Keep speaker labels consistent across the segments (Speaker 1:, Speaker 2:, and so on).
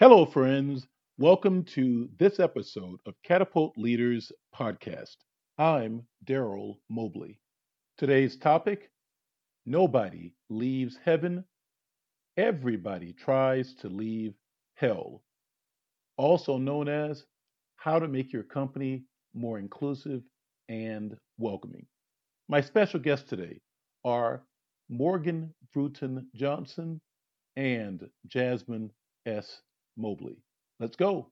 Speaker 1: Hello, friends. Welcome to this episode of Catapult Leaders Podcast. I'm Daryl Mobley. Today's topic Nobody leaves heaven, everybody tries to leave hell. Also known as How to Make Your Company More Inclusive and Welcoming. My special guests today are Morgan Bruton Johnson and Jasmine S. Mobley. Let's go.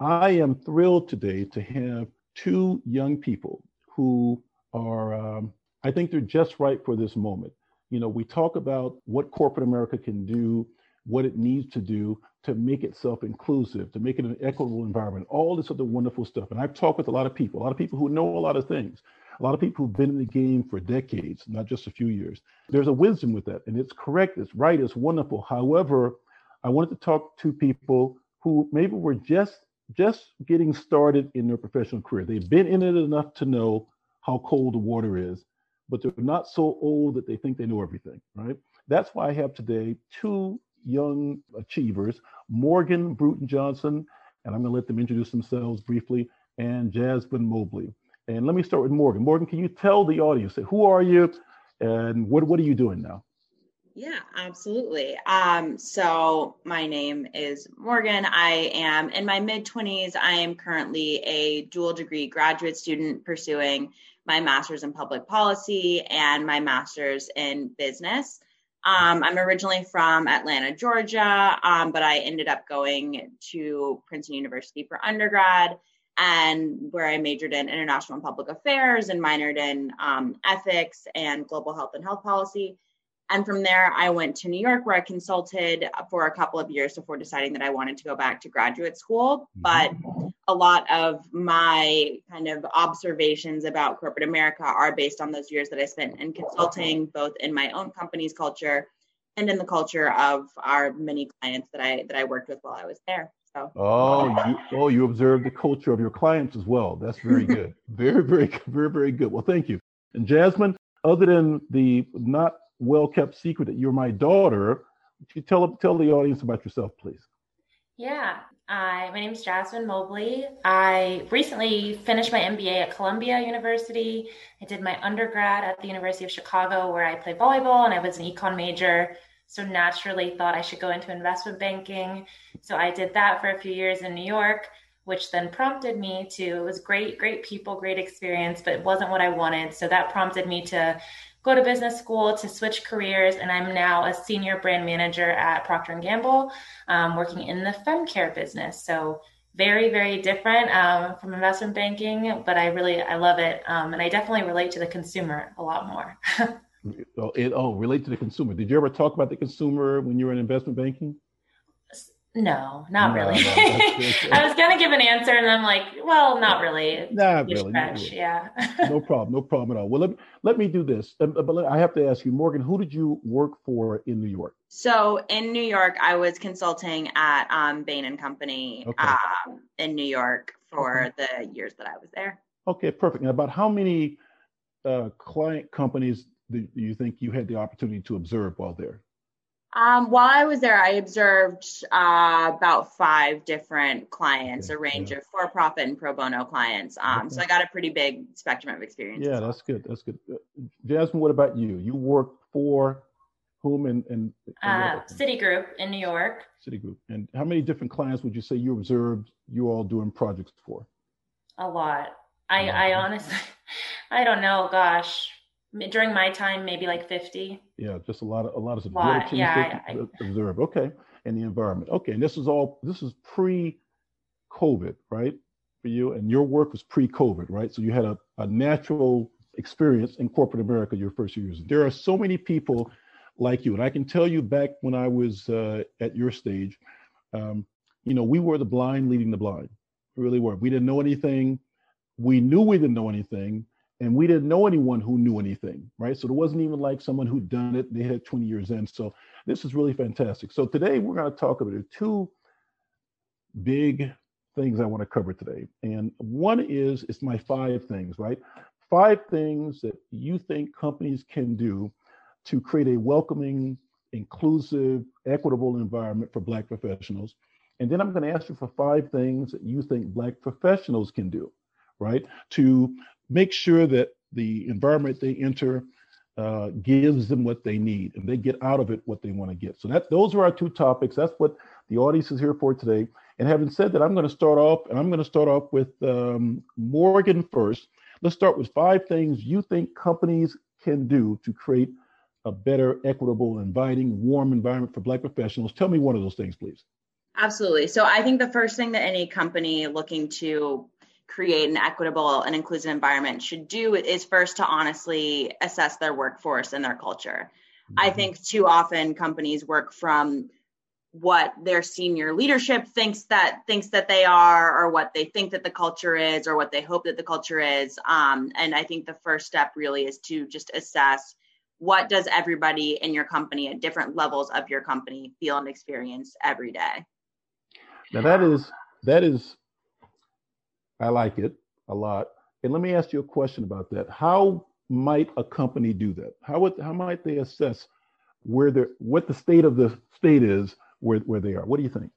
Speaker 1: I am thrilled today to have two young people who are, um, I think they're just right for this moment. You know, we talk about what corporate America can do, what it needs to do to make itself inclusive, to make it an equitable environment, all this other wonderful stuff. And I've talked with a lot of people, a lot of people who know a lot of things, a lot of people who've been in the game for decades, not just a few years. There's a wisdom with that, and it's correct, it's right, it's wonderful. However, I wanted to talk to people who maybe were just just getting started in their professional career. They've been in it enough to know how cold the water is, but they're not so old that they think they know everything, right? That's why I have today two young achievers, Morgan Bruton Johnson, and I'm going to let them introduce themselves briefly, and Jasmine Mobley. And let me start with Morgan. Morgan, can you tell the audience who are you and what, what are you doing now?
Speaker 2: Yeah, absolutely. Um, so my name is Morgan. I am in my mid 20s. I am currently a dual degree graduate student pursuing my master's in public policy and my master's in business. Um, I'm originally from Atlanta, Georgia, um, but I ended up going to Princeton University for undergrad and where I majored in international and public affairs and minored in um, ethics and global health and health policy. And from there, I went to New York where I consulted for a couple of years before deciding that I wanted to go back to graduate school. But a lot of my kind of observations about corporate America are based on those years that I spent in consulting, both in my own company's culture and in the culture of our many clients that I that I worked with while I was there. So.
Speaker 1: Oh, you, oh, you observed the culture of your clients as well. That's very good. very, very, very, very good. Well, thank you. And Jasmine, other than the not well kept secret that you're my daughter, would you tell tell the audience about yourself, please?
Speaker 3: Yeah, I, my name is Jasmine Mobley. I recently finished my MBA at Columbia University. I did my undergrad at the University of Chicago, where I played volleyball, and I was an econ major so naturally thought I should go into investment banking. So I did that for a few years in New York, which then prompted me to it was great, great people, great experience, but it wasn't what I wanted. So that prompted me to go to business school to switch careers and i'm now a senior brand manager at procter & gamble um, working in the fem care business so very very different um, from investment banking but i really i love it um, and i definitely relate to the consumer a lot more
Speaker 1: Oh, it, oh, relate to the consumer. Did you ever talk about the consumer when you were in investment banking?
Speaker 3: No, not no, really. No, I was gonna give an answer, and I'm like, well, not really.
Speaker 1: Not really, not really.
Speaker 3: Yeah.
Speaker 1: no problem. No problem at all. Well, let, let me do this. Um, but I have to ask you, Morgan, who did you work for in New York?
Speaker 2: So in New York, I was consulting at um, Bain and Company okay. um, in New York for okay. the years that I was there.
Speaker 1: Okay, perfect. And about how many uh, client companies do you think you had the opportunity to observe while there?
Speaker 2: Um, while I was there, I observed uh, about five different clients, okay. a range yeah. of for-profit and pro bono clients. Um, okay. So I got a pretty big spectrum of experience.
Speaker 1: Yeah, that's good. That's good. Uh, Jasmine, what about you? You worked for whom and, and,
Speaker 3: and uh, Citigroup in New York.
Speaker 1: Citigroup. And how many different clients would you say you observed you all doing projects for?
Speaker 3: A lot. I, I honestly, I don't know. Gosh, during my time maybe like 50
Speaker 1: yeah just a lot of a lot of lot, yeah, I, I, observe okay in the environment. Okay and this is all this is pre covid right for you and your work was pre covid right? So you had a, a natural experience in corporate america your first years. There are so many people like you and i can tell you back when i was uh, at your stage um, you know we were the blind leading the blind. We really were. We didn't know anything. We knew we didn't know anything and we didn't know anyone who knew anything, right? So it wasn't even like someone who'd done it. They had 20 years in. So this is really fantastic. So today we're going to talk about two big things I want to cover today. And one is it's my five things, right? Five things that you think companies can do to create a welcoming inclusive, equitable environment for Black professionals. And then I'm going to ask you for five things that you think Black professionals can do, right, to make sure that the environment they enter uh, gives them what they need and they get out of it what they want to get. So that those are our two topics. That's what the audience is here for today. And having said that, I'm going to start off, and I'm going to start off with um, Morgan first. Let's start with five things you think companies can do to create a better, equitable, inviting, warm environment for Black professionals. Tell me one of those things, please.
Speaker 2: Absolutely. So I think the first thing that any company looking to create an equitable and inclusive environment should do is first to honestly assess their workforce and their culture. Mm-hmm. I think too often companies work from what their senior leadership thinks that thinks that they are or what they think that the culture is or what they hope that the culture is um, and i think the first step really is to just assess what does everybody in your company at different levels of your company feel and experience every day
Speaker 1: now that is that is i like it a lot and let me ask you a question about that how might a company do that how would how might they assess where the what the state of the state is where, where they are. What do you think?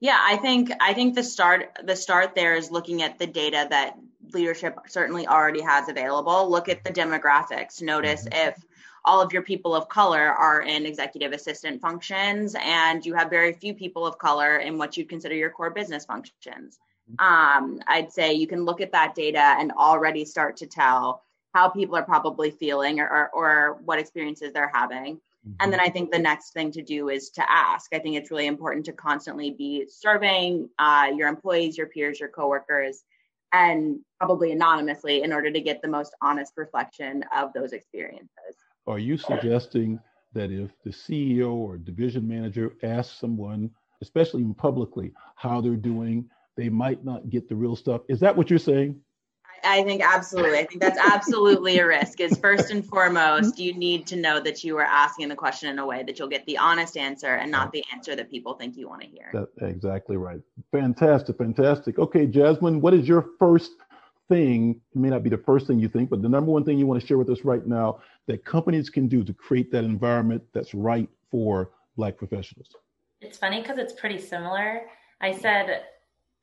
Speaker 2: Yeah, I think I think the start the start there is looking at the data that leadership certainly already has available. Look at the demographics. Notice mm-hmm. if all of your people of color are in executive assistant functions and you have very few people of color in what you'd consider your core business functions. Mm-hmm. Um, I'd say you can look at that data and already start to tell how people are probably feeling or, or, or what experiences they're having. And then I think the next thing to do is to ask. I think it's really important to constantly be surveying uh, your employees, your peers, your coworkers, and probably anonymously in order to get the most honest reflection of those experiences.
Speaker 1: Are you suggesting that if the CEO or division manager asks someone, especially publicly, how they're doing, they might not get the real stuff? Is that what you're saying?
Speaker 2: I think absolutely. I think that's absolutely a risk. Is first and foremost, you need to know that you are asking the question in a way that you'll get the honest answer and not the answer that people think you want to hear.
Speaker 1: That's exactly right. Fantastic, fantastic. Okay, Jasmine, what is your first thing? It may not be the first thing you think, but the number one thing you want to share with us right now that companies can do to create that environment that's right for Black professionals.
Speaker 3: It's funny because it's pretty similar. I said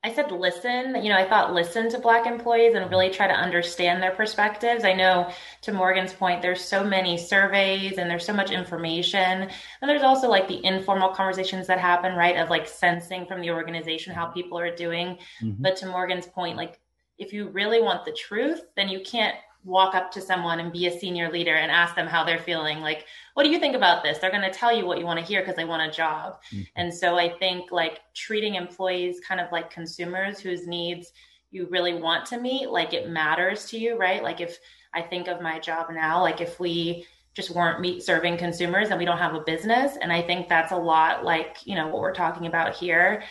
Speaker 3: I said listen. You know, I thought listen to Black employees and really try to understand their perspectives. I know to Morgan's point, there's so many surveys and there's so much information. And there's also like the informal conversations that happen, right? Of like sensing from the organization how people are doing. Mm-hmm. But to Morgan's point, like if you really want the truth, then you can't walk up to someone and be a senior leader and ask them how they're feeling like what do you think about this? They're going to tell you what you want to hear because they want a job. Mm-hmm. and so i think like treating employees kind of like consumers whose needs you really want to meet like it matters to you right? Like if i think of my job now like if we just weren't meet serving consumers and we don't have a business. And i think that's a lot like you know what we're talking about here.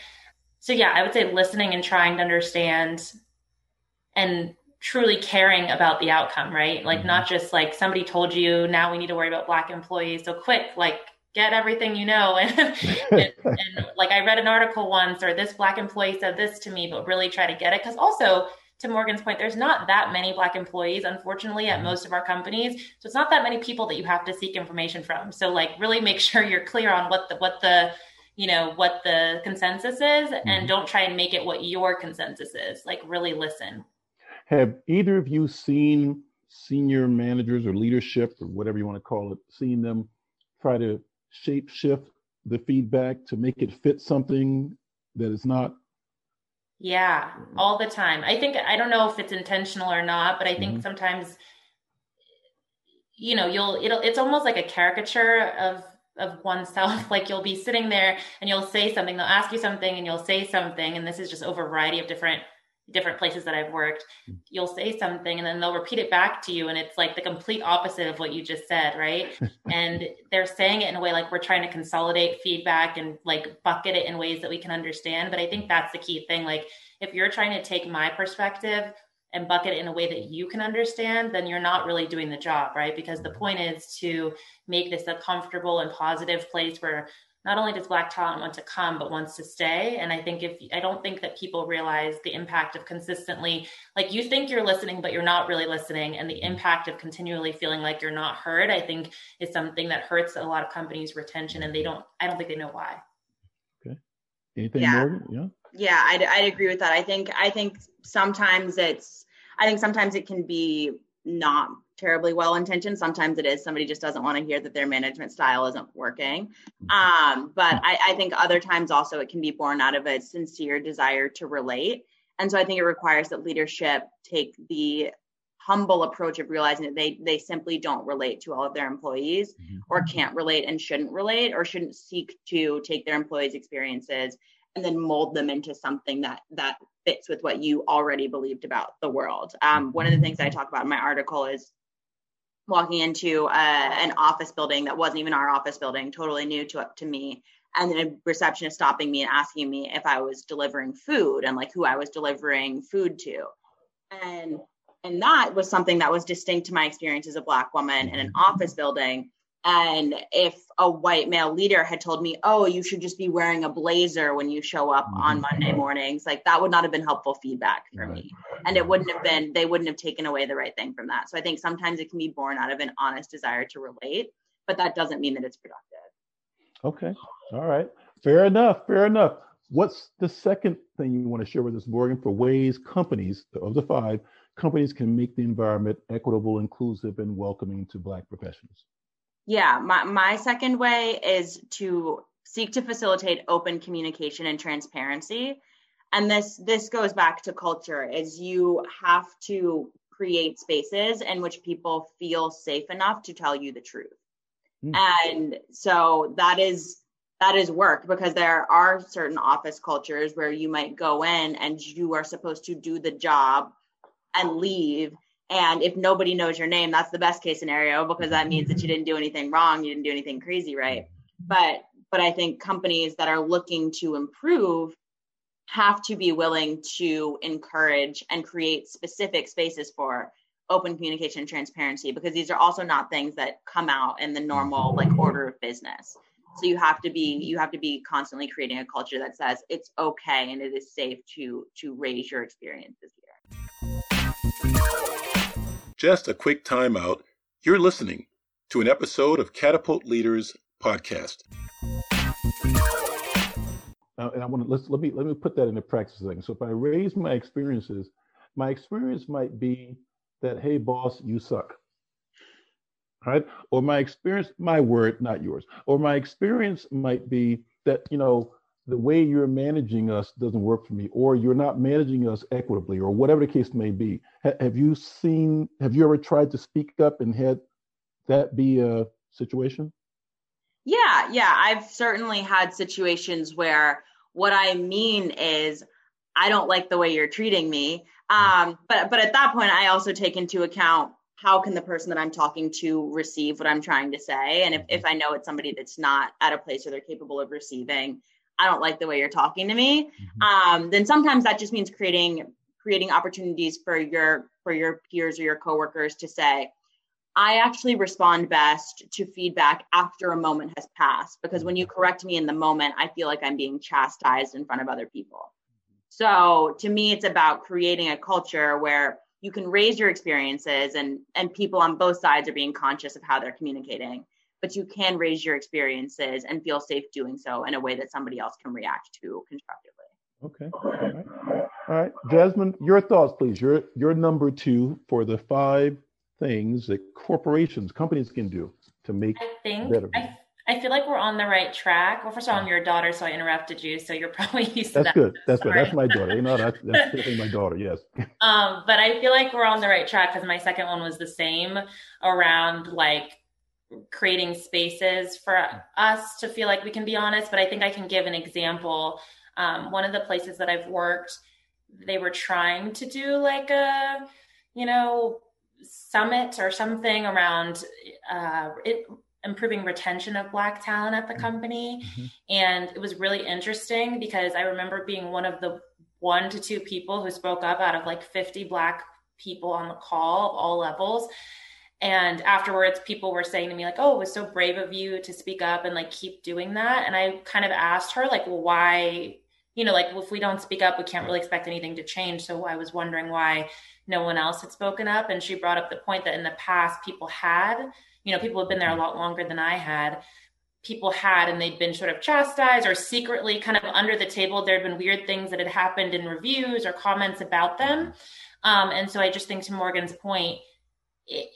Speaker 3: So yeah i would say listening and trying to understand and truly caring about the outcome, right? Like mm-hmm. not just like somebody told you now we need to worry about black employees. So quick, like get everything you know. And, and, and, like I read an article once or this black employee said this to me, but really try to get it. Cause also to Morgan's point, there's not that many black employees, unfortunately, at mm-hmm. most of our companies. So it's not that many people that you have to seek information from. So like really make sure you're clear on what the what the you know what the consensus is mm-hmm. and don't try and make it what your consensus is. Like really listen.
Speaker 1: Have either of you seen senior managers or leadership or whatever you want to call it, seen them try to shape shift the feedback to make it fit something that is not?
Speaker 3: Yeah, all the time. I think, I don't know if it's intentional or not, but I think mm-hmm. sometimes, you know, you'll, it'll, it's almost like a caricature of, of oneself. Like you'll be sitting there and you'll say something, they'll ask you something and you'll say something. And this is just over a variety of different different places that I've worked, hmm. you'll say something and then they'll repeat it back to you. And it's like the complete opposite of what you just said, right? and they're saying it in a way like we're trying to consolidate feedback and like bucket it in ways that we can understand. But I think that's the key thing. Like if you're trying to take my perspective and bucket it in a way that you can understand, then you're not really doing the job, right? Because the point is to make this a comfortable and positive place where not only does black talent want to come but wants to stay. And i think if i don't think that people realize the impact of consistently like you think you're listening but you're not really listening. And the mm-hmm. impact of continually feeling like you're not heard i think is something that hurts a lot of companies retention and they don't i don't think they know why.
Speaker 1: Okay. Anything yeah. more? Yeah.
Speaker 2: Yeah I'd, I'd agree with that. I think i think sometimes it's i think sometimes it can be not terribly well intentioned. Sometimes it is somebody just doesn't want to hear that their management style isn't working. Um, but I, I think other times also it can be born out of a sincere desire to relate. And so I think it requires that leadership take the humble approach of realizing that they they simply don't relate to all of their employees mm-hmm. or can't relate and shouldn't relate or shouldn't seek to take their employees experiences and then mold them into something that that fits with what you already believed about the world. Um, one of the things I talk about in my article is walking into uh, an office building that wasn't even our office building, totally new to to me, and then a receptionist stopping me and asking me if I was delivering food and like who I was delivering food to, and and that was something that was distinct to my experience as a black woman in an office building. And if a white male leader had told me, oh, you should just be wearing a blazer when you show up mm-hmm. on Monday mornings, like that would not have been helpful feedback for right. me. And it wouldn't have been, they wouldn't have taken away the right thing from that. So I think sometimes it can be born out of an honest desire to relate, but that doesn't mean that it's productive.
Speaker 1: Okay. All right. Fair enough. Fair enough. What's the second thing you want to share with us, Morgan, for ways companies, of the five, companies can make the environment equitable, inclusive, and welcoming to Black professionals?
Speaker 2: Yeah, my, my second way is to seek to facilitate open communication and transparency. And this this goes back to culture is you have to create spaces in which people feel safe enough to tell you the truth. Mm. And so that is that is work because there are certain office cultures where you might go in and you are supposed to do the job and leave and if nobody knows your name, that's the best case scenario because that means that you didn't do anything wrong, you didn't do anything crazy, right? But but I think companies that are looking to improve have to be willing to encourage and create specific spaces for open communication and transparency because these are also not things that come out in the normal like order of business so you have to be you have to be constantly creating a culture that says it's okay and it is safe to to raise your experiences here
Speaker 4: just a quick timeout. You're listening to an episode of Catapult Leaders podcast.
Speaker 1: And I want to let's let me let me put that into practice thing. So if I raise my experiences, my experience might be that hey boss, you suck. Right? Or my experience, my word, not yours. Or my experience might be that, you know, the way you're managing us doesn't work for me, or you're not managing us equitably, or whatever the case may be. have you seen, have you ever tried to speak up and had that be a situation?
Speaker 2: Yeah, yeah. I've certainly had situations where what I mean is, I don't like the way you're treating me. Um, but but at that point, I also take into account how can the person that I'm talking to receive what I'm trying to say, and if if I know it's somebody that's not at a place where they're capable of receiving, I don't like the way you're talking to me, mm-hmm. um, then sometimes that just means creating creating opportunities for your for your peers or your coworkers to say, I actually respond best to feedback after a moment has passed because when you mm-hmm. correct me in the moment, I feel like I'm being chastised in front of other people. So to me, it's about creating a culture where you can raise your experiences and and people on both sides are being conscious of how they're communicating but you can raise your experiences and feel safe doing so in a way that somebody else can react to constructively.
Speaker 1: Okay. All right. All right. Jasmine, your thoughts, please. Your your number two for the five things that corporations, companies can do to make
Speaker 3: I think better. I, I feel like we're on the right track. Well, first of all, I'm your daughter, so I interrupted you, so you're probably used
Speaker 1: to
Speaker 3: that's
Speaker 1: that. Good. That's good. That's my daughter. You know, that's, that's definitely my daughter. Yes.
Speaker 3: Um, but I feel like we're on the right track because my second one was the same around like creating spaces for us to feel like we can be honest. But I think I can give an example. Um, one of the places that I've worked, they were trying to do like a, you know, summit or something around uh, it, improving retention of black talent at the mm-hmm. company mm-hmm. and it was really interesting because i remember being one of the one to two people who spoke up out of like 50 black people on the call all levels And afterwards, people were saying to me, like, oh, it was so brave of you to speak up and like keep doing that. And I kind of asked her, like, well, why, you know, like if we don't speak up, we can't really expect anything to change. So I was wondering why no one else had spoken up. And she brought up the point that in the past, people had, you know, people have been there a lot longer than I had. People had, and they'd been sort of chastised or secretly kind of under the table. There had been weird things that had happened in reviews or comments about them. Um, and so I just think to Morgan's point, it,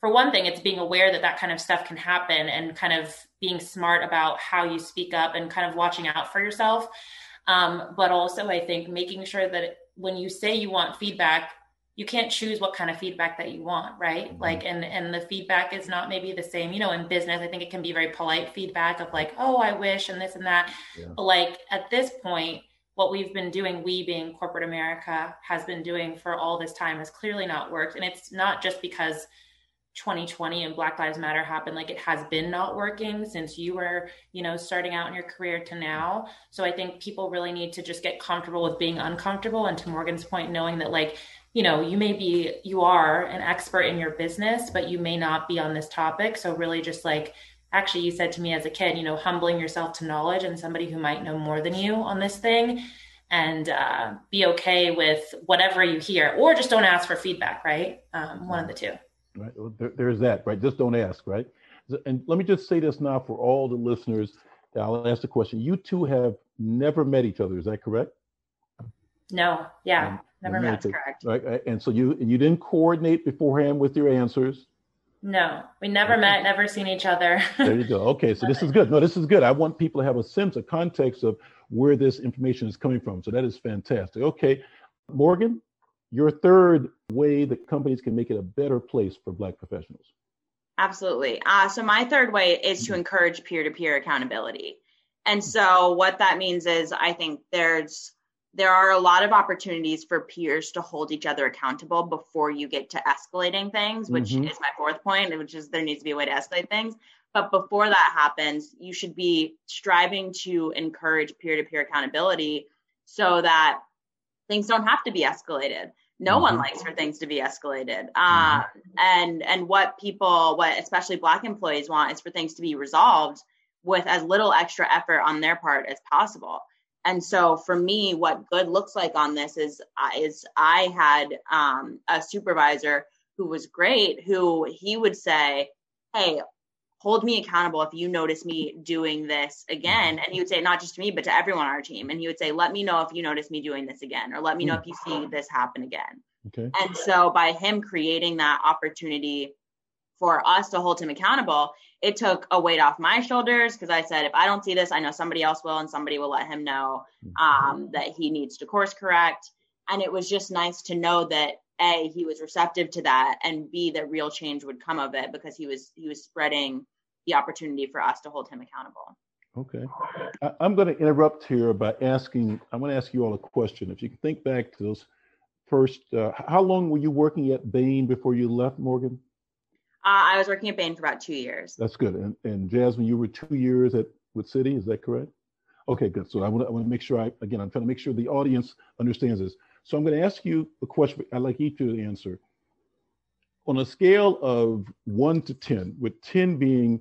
Speaker 3: for one thing, it's being aware that that kind of stuff can happen and kind of being smart about how you speak up and kind of watching out for yourself. Um, but also, I think making sure that when you say you want feedback, you can't choose what kind of feedback that you want right mm-hmm. like and and the feedback is not maybe the same you know in business i think it can be very polite feedback of like oh i wish and this and that yeah. but like at this point what we've been doing, we being corporate America has been doing for all this time has clearly not worked. And it's not just because 2020 and Black Lives Matter happened, like it has been not working since you were, you know, starting out in your career to now. So I think people really need to just get comfortable with being uncomfortable. And to Morgan's point, knowing that like, you know, you may be, you are an expert in your business, but you may not be on this topic. So really just like actually you said to me as a kid you know humbling yourself to knowledge and somebody who might know more than you on this thing and uh, be okay with whatever you hear or just don't ask for feedback right? Um, one of the two.
Speaker 1: Right. There, there's that right? Just don't ask right? And let me just say this now for all the listeners. I'll ask the question. You two have never met each other. Is that correct?
Speaker 3: No. Yeah. Um, never met. correct.
Speaker 1: right? And so you you didn't coordinate beforehand with your answers
Speaker 3: no, we never met, never seen each other.
Speaker 1: there you go. Okay, so this is good. No, this is good. I want people to have a sense, a context of where this information is coming from. So that is fantastic. Okay, Morgan, your third way that companies can make it a better place for Black professionals.
Speaker 2: Absolutely. Uh, so my third way is to encourage peer-to-peer accountability. And so what that means is I think there's there are a lot of opportunities for peers to hold each other accountable before you get to escalating things, which mm-hmm. is my fourth point, which is there needs to be a way to escalate things. But before that happens, you should be striving to encourage peer to peer accountability so that things don't have to be escalated. No mm-hmm. one likes for things to be escalated. Uh, mm-hmm. and and what people, what especially Black employees want, is for things to be resolved with as little extra effort on their part as possible. And so for me, what good looks like on this is uh, is I had um, a supervisor who was great, who he would say, "Hey, hold me accountable if you notice me doing this again." And he would say not just to me, but to everyone on our team. And he would say, "Let me know if you notice me doing this again, or let me know if you see this happen again." Okay. And so by him creating that opportunity for us to hold him accountable, it took a weight off my shoulders because I said, if I don't see this, I know somebody else will, and somebody will let him know mm-hmm. um, that he needs to course correct. And it was just nice to know that a he was receptive to that, and b that real change would come of it because he was he was spreading the opportunity for us to hold him accountable.
Speaker 1: Okay, I, am going to interrupt here by asking. I'm going to ask you all a question. If you can think back to those first, uh, how long were you working at Bain before you left, Morgan?
Speaker 2: Uh, I was working at Bain for about two years.
Speaker 1: That's good. And, and Jasmine, you were two years at with Citi, is that correct? Okay, good. So I want to, make sure I again I'm trying to make sure the audience understands this. So I'm going to ask you a question. I'd like each of you to answer. On a scale of one to ten, with ten being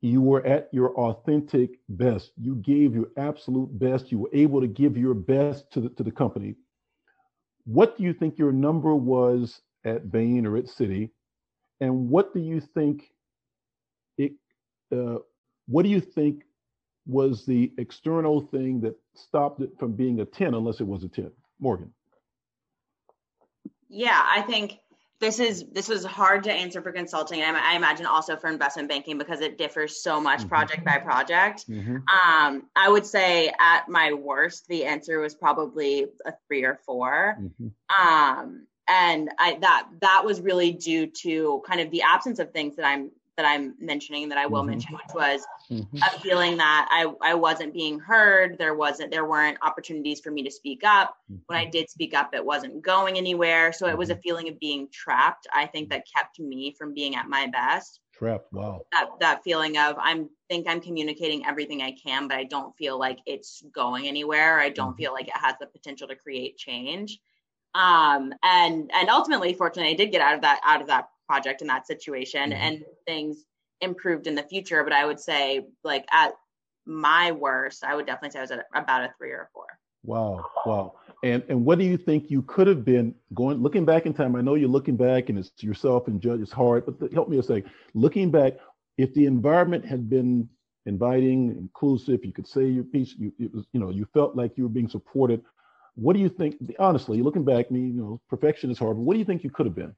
Speaker 1: you were at your authentic best, you gave your absolute best, you were able to give your best to the to the company. What do you think your number was at Bain or at Citi? And what do you think it uh, what do you think was the external thing that stopped it from being a 10 unless it was a 10? Morgan.
Speaker 2: Yeah, I think this is this was hard to answer for consulting and I, imagine also for investment banking because it differs so much mm-hmm. project by project mm-hmm. um, i would say at my worst the answer was probably a three or 4 mm-hmm. um, and I that that was really due to kind of the absence of things that I'm that I'm mentioning that I will mm-hmm. mention, which was mm-hmm. a feeling that I I wasn't being heard. There wasn't there weren't opportunities for me to speak up. Mm-hmm. When I mm-hmm. did speak up, it wasn't going anywhere. So it was a mm-hmm. feeling of being trapped. I think that kept me from being at my best.
Speaker 1: Trapped. Wow.
Speaker 2: That that feeling of I'm think I'm communicating everything I can, but I don't feel like it's going anywhere. I don't mm-hmm. feel like it has the potential to create change um, and and ultimately, fortunately, I did get out of that out of that project in that situation mm-hmm. and things improved in the future. But I would say, like, at my worst, I would definitely say I was at about a three or a four.
Speaker 1: Wow, wow. And and what do you think you could have been going looking back in time? I know you're looking back and it's yourself and judge it's hard, but help me a second. Looking back, if the environment had been inviting, inclusive, you could say your piece, you it was, you know, you felt like you were being supported. What do you think? Honestly, looking back, me, you know, perfection is hard, but what do you think you could have been?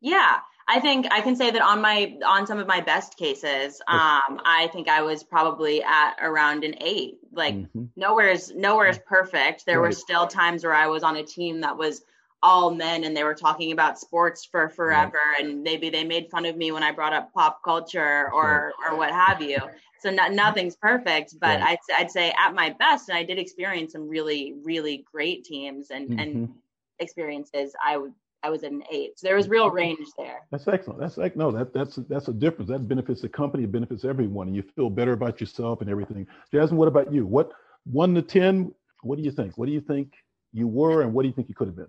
Speaker 2: Yeah, I think I can say that on my on some of my best cases, um, I think I was probably at around an eight. Like mm-hmm. nowhere's nowhere's perfect. There right. were still times where I was on a team that was all men and they were talking about sports for forever right. and maybe they made fun of me when I brought up pop culture or right. or what have you. So not, nothing's perfect, but I'd I'd say at my best and I did experience some really really great teams and mm-hmm. and experiences. I would I was at an eight. So there was real range there.
Speaker 1: That's excellent. That's like no, that that's that's a difference. That benefits the company, it benefits everyone, and you feel better about yourself and everything. Jasmine, what about you? What one to ten? What do you think? What do you think you were, and what do you think you could have been?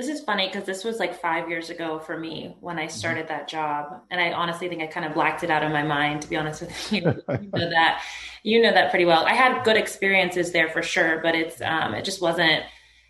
Speaker 3: This is funny because this was like five years ago for me when I mm-hmm. started that job, and I honestly think I kind of blacked it out of my mind. To be honest with you, you know that you know that pretty well. I had good experiences there for sure, but it's um, it just wasn't.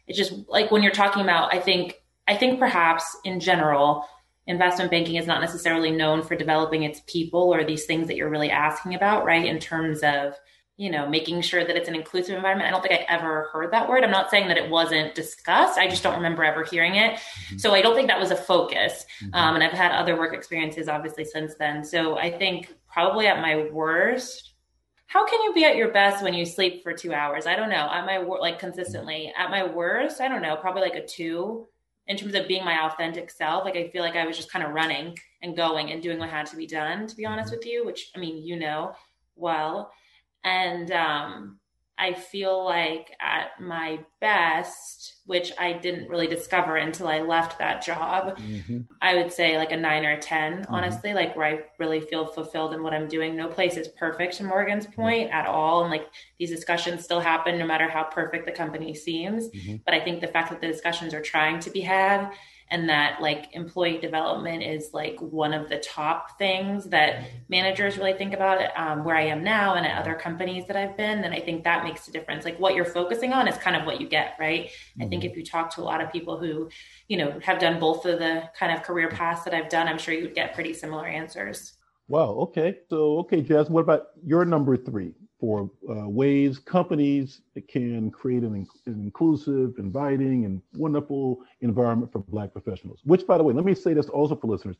Speaker 3: It just like when you're talking about, I think I think perhaps in general, investment banking is not necessarily known for developing its people or these things that you're really asking about, right? In terms of, you know, making sure that it's an inclusive environment. I don't think I ever heard that word. I'm not saying that it wasn't discussed. I just don't remember ever hearing it. Mm-hmm. So I don't think that was a focus. Mm-hmm. Um, and I've had other work experiences obviously since then. So I think probably at my worst, how can you be at your best when you sleep for two hours? I don't know. At my like consistently at my worst, I don't know, probably like a two in terms of being my authentic self. Like I feel like I was just kind of running and going and doing what had to be done, to be honest with you, which I mean, you know well. And um I feel like at my best, which I didn't really discover until I left that job, mm-hmm. I would say like a nine or a 10, mm-hmm. honestly, like where I really feel fulfilled in what I'm doing. No place is perfect to Morgan's point at all. And like these discussions still happen no matter how perfect the company seems. Mm-hmm. But I think the fact that the discussions are trying to be had and that like employee development is like one of the top things that managers really think about um, where i am now and at other companies that i've been then i think that makes a difference like what you're focusing on is kind of what you get right mm-hmm. i think mm-hmm. if you talk to a lot of people who you know have done both of the kind of career paths that i've done i'm sure you would get pretty similar answers
Speaker 1: wow okay so okay jazz what about your number three for uh, ways companies can create an, an, inclusive, inviting, and wonderful environment for Black professionals. Which, by the way, let me say this also for listeners.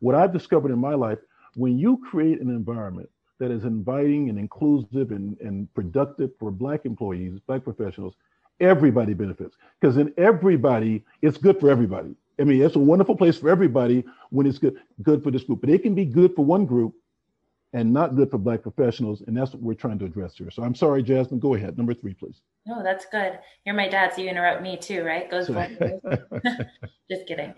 Speaker 1: What I've discovered in my life, when you create an environment that is inviting and inclusive and, and productive for Black employees, Black professionals, everybody benefits. Because in everybody, it's good for everybody. I mean, it's a wonderful place for everybody when it's good, good for this group. But it can be good for one group and not good for black professionals and that's what we're trying to address here. So i'm sorry jasmine go ahead. Number three please.
Speaker 3: No that's good. You're my dad so you interrupt me too right? Goes just kidding.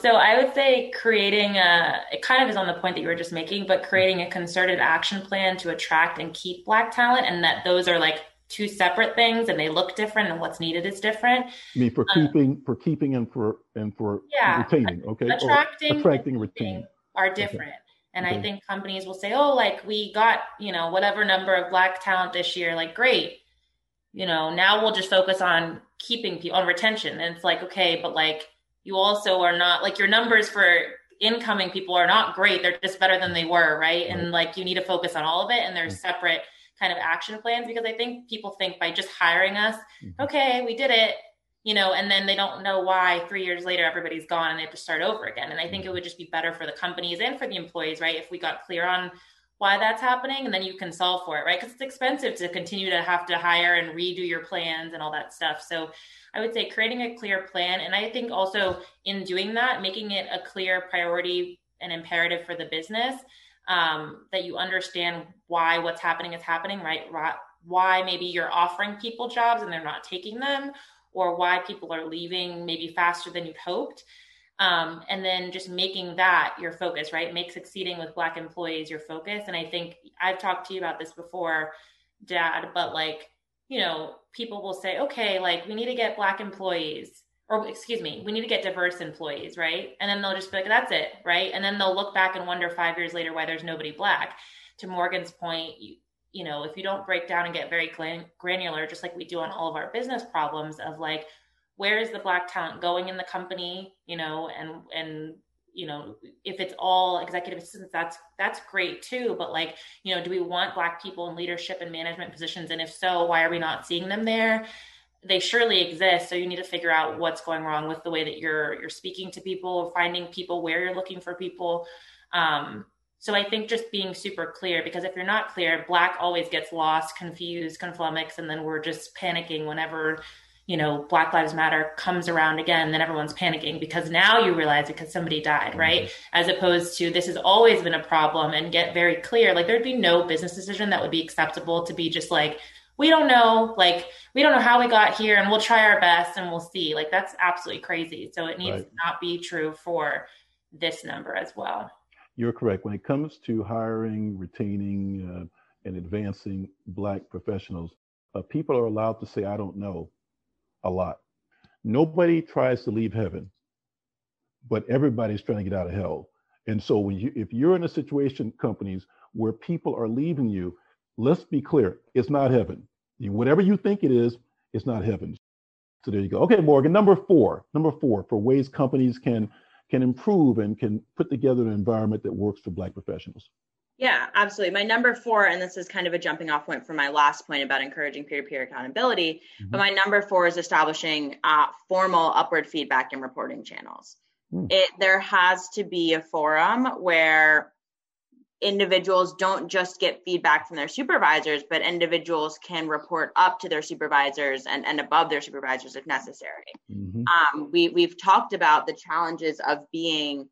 Speaker 3: So i would say creating a it kind of is on the point that you were just making but creating a concerted action plan to attract and keep black talent and that those are like two separate things and they look different and what's needed is different.
Speaker 1: I mean for um, keeping for keeping and for and for yeah, retaining, okay?
Speaker 3: Attracting, attracting retaining. are different. Okay. And I think companies will say, oh, like we got, you know, whatever number of black talent this year, like great. You know, now we'll just focus on keeping people on retention. And it's like, okay, but like you also are not like your numbers for incoming people are not great. They're just better than they were, right? And like you need to focus on all of it. And there's separate kind of action plans because I think people think by just hiring us, mm-hmm. okay, we did it you know, and then they don't know why three years later everybody's gone and they have to start over again. And I think it would just be better for the companies and for the employees, right? If we got clear on why that's happening and then you can solve for it, right? Because it's expensive to continue to have to hire and redo your plans and all that stuff. So I would say creating a clear plan. And I think also in doing that, making it a clear priority and imperative for the business um, that you understand why what's happening is happening, right? Why maybe you're offering people jobs and they're not taking them or why people are leaving maybe faster than you'd hoped. Um, and then just making that your focus, right? Make succeeding with Black employees your focus. And I think I've talked to you about this before, Dad, but like, you know, people will say, okay, like we need to get Black employees. or excuse me, we need to get diverse employees, right? And then they'll just be like, that's it, right? And then they'll look back and wonder five years later why there's nobody black. To Morgan's point, you know, if you don't break down and get very granular, just like we do on all of our business problems of like, where is the black talent going in the company, you know, and, and, you know, if it's all executive assistants, that's that's great too. But like, you know, do we want black people in leadership and management positions? And if so, why are we not seeing them there? they surely exist so you need to figure out what's going wrong with the way that you're you're speaking to people finding people where you're looking for people um, so i think just being super clear because if you're not clear black always gets lost confused conflummoxed and then we're just panicking whenever you know black lives matter comes around again then everyone's panicking because now you realize because somebody died mm-hmm. right as opposed to this has always been a problem and get very clear like there'd be no business decision that would be acceptable to be just like we don't know like we don't know how we got here and we'll try our best and we'll see like that's absolutely crazy so it needs right. to not be true for this number as well
Speaker 1: you're correct. When it comes to hiring retaining uh, and advancing black professionals uh, people are allowed to say i don't know a lot. Nobody tries to leave heaven but everybody's trying to get out of hell. And so when you if you're in a situation companies where people are leaving you let's be clear it's not heaven. Whatever you think it is it's not heaven. So there you go. Okay morgan number four number four for ways companies can can improve and can put together an environment that works for black professionals
Speaker 2: yeah absolutely my number four and this is kind of a jumping off point from my last point about encouraging peer-to-peer accountability mm-hmm. but my number four is establishing uh, formal upward feedback and reporting channels mm. it there has to be a forum where individuals don't just get feedback from their supervisors, but individuals can report up to their supervisors and, and above their supervisors if necessary. Mm-hmm. Um, we, we've talked about the challenges of being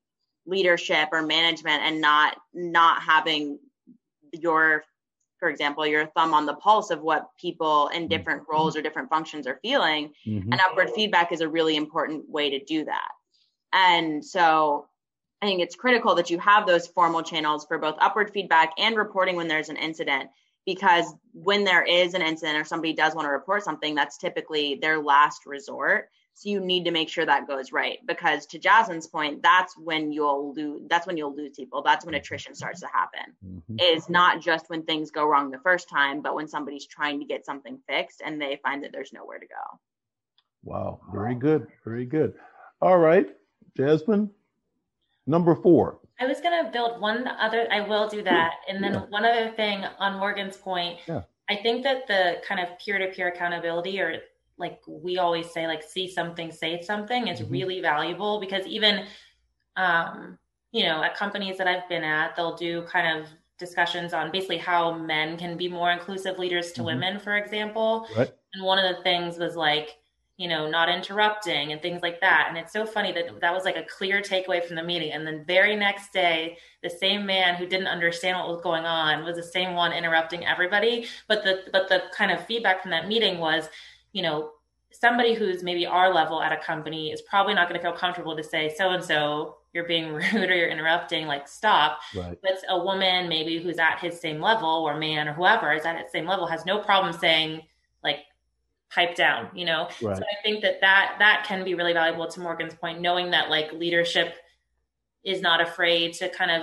Speaker 2: leadership or management and not not having your for example your thumb on the pulse of what people in mm-hmm. different roles or different functions are feeling mm-hmm. and upward feedback is a really important way to do that and so I think it's critical that you have those formal channels for both upward feedback and reporting when there's an incident. Because when there is an incident or somebody does want to report something, that's typically their last resort. So you need to make sure that goes right. Because to Jasmine's point, that's when you'll lose. That's when you'll lose people. That's when attrition starts to happen. Mm-hmm. Is not just when things go wrong the first time, but when somebody's trying to get something fixed and they find that there's nowhere to go.
Speaker 1: Wow, very good, very good. All right, Jasmine, Number four.
Speaker 3: I was going to build one other, I will do that. And then yeah. one other thing on Morgan's point. Yeah. I think that the kind of peer to peer accountability, or like we always say, like see something, say something, is mm-hmm. really valuable because even, um, you know, at companies that I've been at, they'll do kind of discussions on basically how men can be more inclusive leaders to mm-hmm. women, for example. Right. And one of the things was like, you know, not interrupting and things like that. And it's so funny that that was like a clear takeaway from the meeting. And then very next day, the same man who didn't understand what was going on was the same one interrupting everybody. But the but the kind of feedback from that meeting was, you know, somebody who's maybe our level at a company is probably not going to feel comfortable to say so and so you're being rude or you're interrupting like stop right. but a woman maybe who's at his same level or man or whoever is at its same level has no problem saying pipe down you know? Right. so i think that that that can be really valuable to morgan's point knowing that like leadership is not afraid to kind of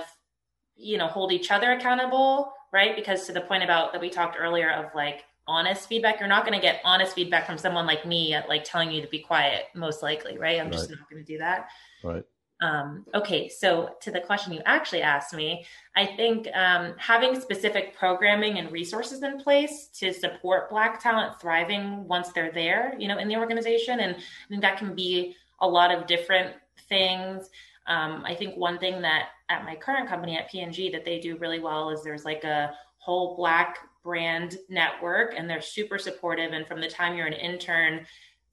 Speaker 3: you know hold each other accountable right? Because to the point about that we talked earlier of like honest feedback you're not going to get honest feedback from someone like me at like telling you to be quiet most likely right? I'm right. just not going to do that.
Speaker 1: Right
Speaker 3: um, okay, so to the question you actually asked me, I think um, having specific programming and resources in place to support Black talent thriving once they're there, you know, in the organization, and I think that can be a lot of different things. Um, I think one thing that at my current company at P&G that they do really well is there's like a whole Black brand network, and they're super supportive. And from the time you're an intern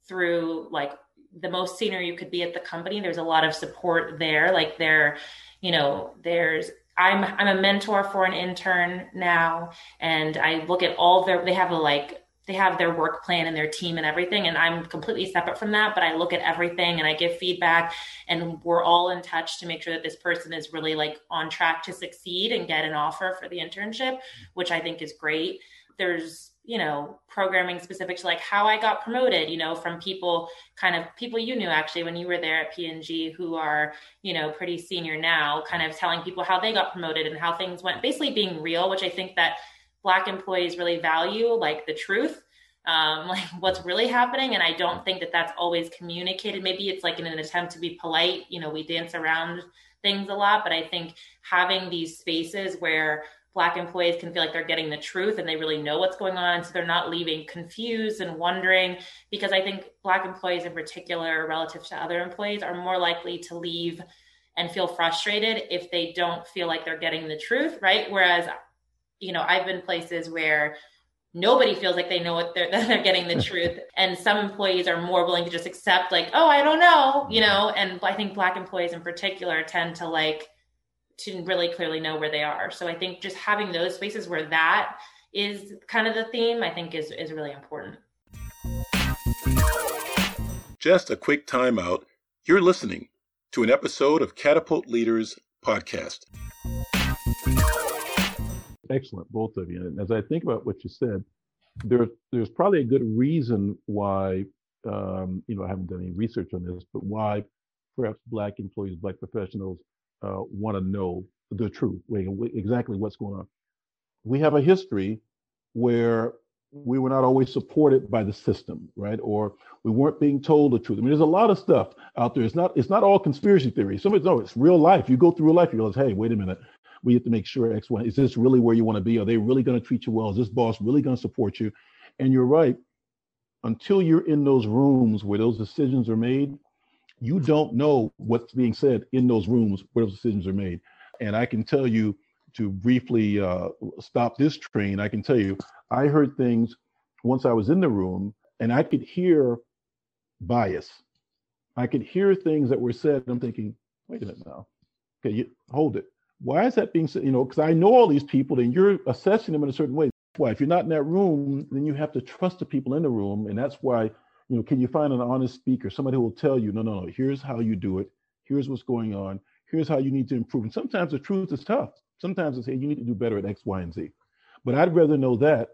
Speaker 3: through like the most senior you could be at the company. There's a lot of support there. Like there you know there's i'm i'm a mentor for an intern now and i look at all their they have a like they have their work plan and their team and everything and i'm completely separate from that but i look at everything and i give feedback and we're all in touch to make sure that this person is really like on track to succeed and get an offer for the internship which i think is great. There's you know, programming specific to like how I got promoted, you know, from people kind of people you knew actually when you were there at P&G who are, you know, pretty senior now, kind of telling people how they got promoted and how things went, basically being real, which I think that black employees really value, like the truth. Um, like what's really happening. And I don't think that that's always communicated. Maybe it's like in an attempt to be polite. You know, we dance around things a lot, but I think having these spaces where black employees can feel like they're getting the truth and they really know what's going on. So they're not leaving confused and wondering because i think black employees in particular relative to other employees are more likely to leave and feel frustrated if they don't feel like they're getting the truth right? Whereas you know i've been places where nobody feels like they know what they're that they're getting the truth. And some employees are more willing to just accept like oh i don't know you know? And i think black employees in particular tend to like to really clearly know where they are. So I think just having those spaces where that is kind of the theme, I think is is really important.
Speaker 4: Just a quick timeout. You're listening to an episode of Catapult Leaders podcast.
Speaker 1: Excellent, both of you. And as I think about what you said, there, there's probably a good reason why, um, you know, I haven't done any research on this, but why perhaps Black employees, Black professionals uh, want to know the truth, exactly what's going on. We have a history where we were not always supported by the system, right? Or we weren't being told the truth. I mean, there's a lot of stuff out there. It's not it's not all conspiracy theory. Somebody no, it's real life. You go through real life, you realize, hey, wait a minute. We have to make sure X, Y, is this really where you want to be? Are they really going to treat you well? Is this boss really going to support you? And you're right. Until you're in those rooms where those decisions are made, you don't know what's being said in those rooms where those decisions are made. And I can tell you to briefly uh, stop this train, I can tell you, I heard things once I was in the room and I could hear bias. I could hear things that were said. I'm thinking, wait a minute now. Okay, you, hold it. Why is that being said? You know, because I know all these people and you're assessing them in a certain way. Why? If you're not in that room, then you have to trust the people in the room. And that's why you know, can you find an honest speaker, somebody who will tell you, no, no, no, here's how you do it. Here's what's going on. Here's how you need to improve. And sometimes the truth is tough. Sometimes it's, hey, you need to do better at X, Y, and Z. But I'd rather know that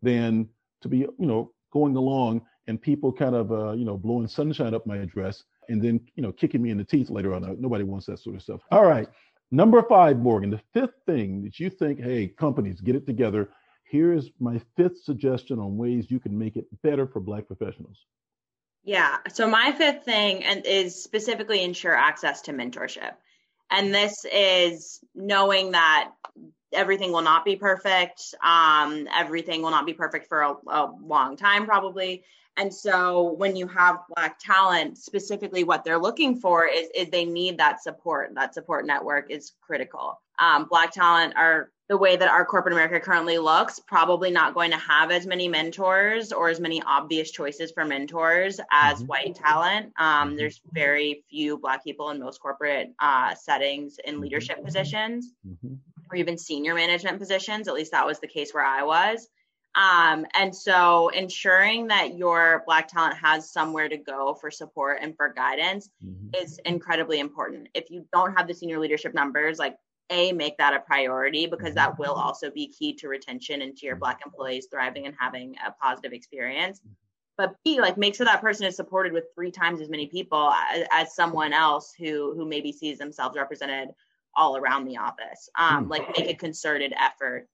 Speaker 1: than to be, you know, going along and people kind of, uh, you know, blowing sunshine up my dress and then, you know, kicking me in the teeth later on. Nobody wants that sort of stuff. All right. Number five, Morgan, the fifth thing that you think, hey, companies, get it together here's my fifth suggestion on ways you can make it better for Black professionals.
Speaker 2: Yeah. So my fifth thing and is specifically ensure access to mentorship. And this is knowing that everything will not be perfect. Um, everything will not be perfect for a, a long time, probably. And so when you have black talent, specifically what they're looking for is, is they need that support. That support network is critical. Um, black talent are the way that our corporate America currently looks, probably not going to have as many mentors or as many obvious choices for mentors as mm-hmm. white talent. Um, mm-hmm. there's very few Black people in most corporate uh, settings in mm-hmm. leadership positions mm-hmm. or even senior management positions. At least that was the case where I was. Um, and so ensuring that your Black talent has somewhere to go for support and for guidance mm-hmm. is incredibly important. If you don't have the senior leadership numbers, like a make that a priority because that will also be key to retention and to your black employees thriving and having a positive experience. But b like make sure that person is supported with three times as many people as, as someone else who who maybe sees themselves represented all around the office. Um, hmm. like make a concerted effort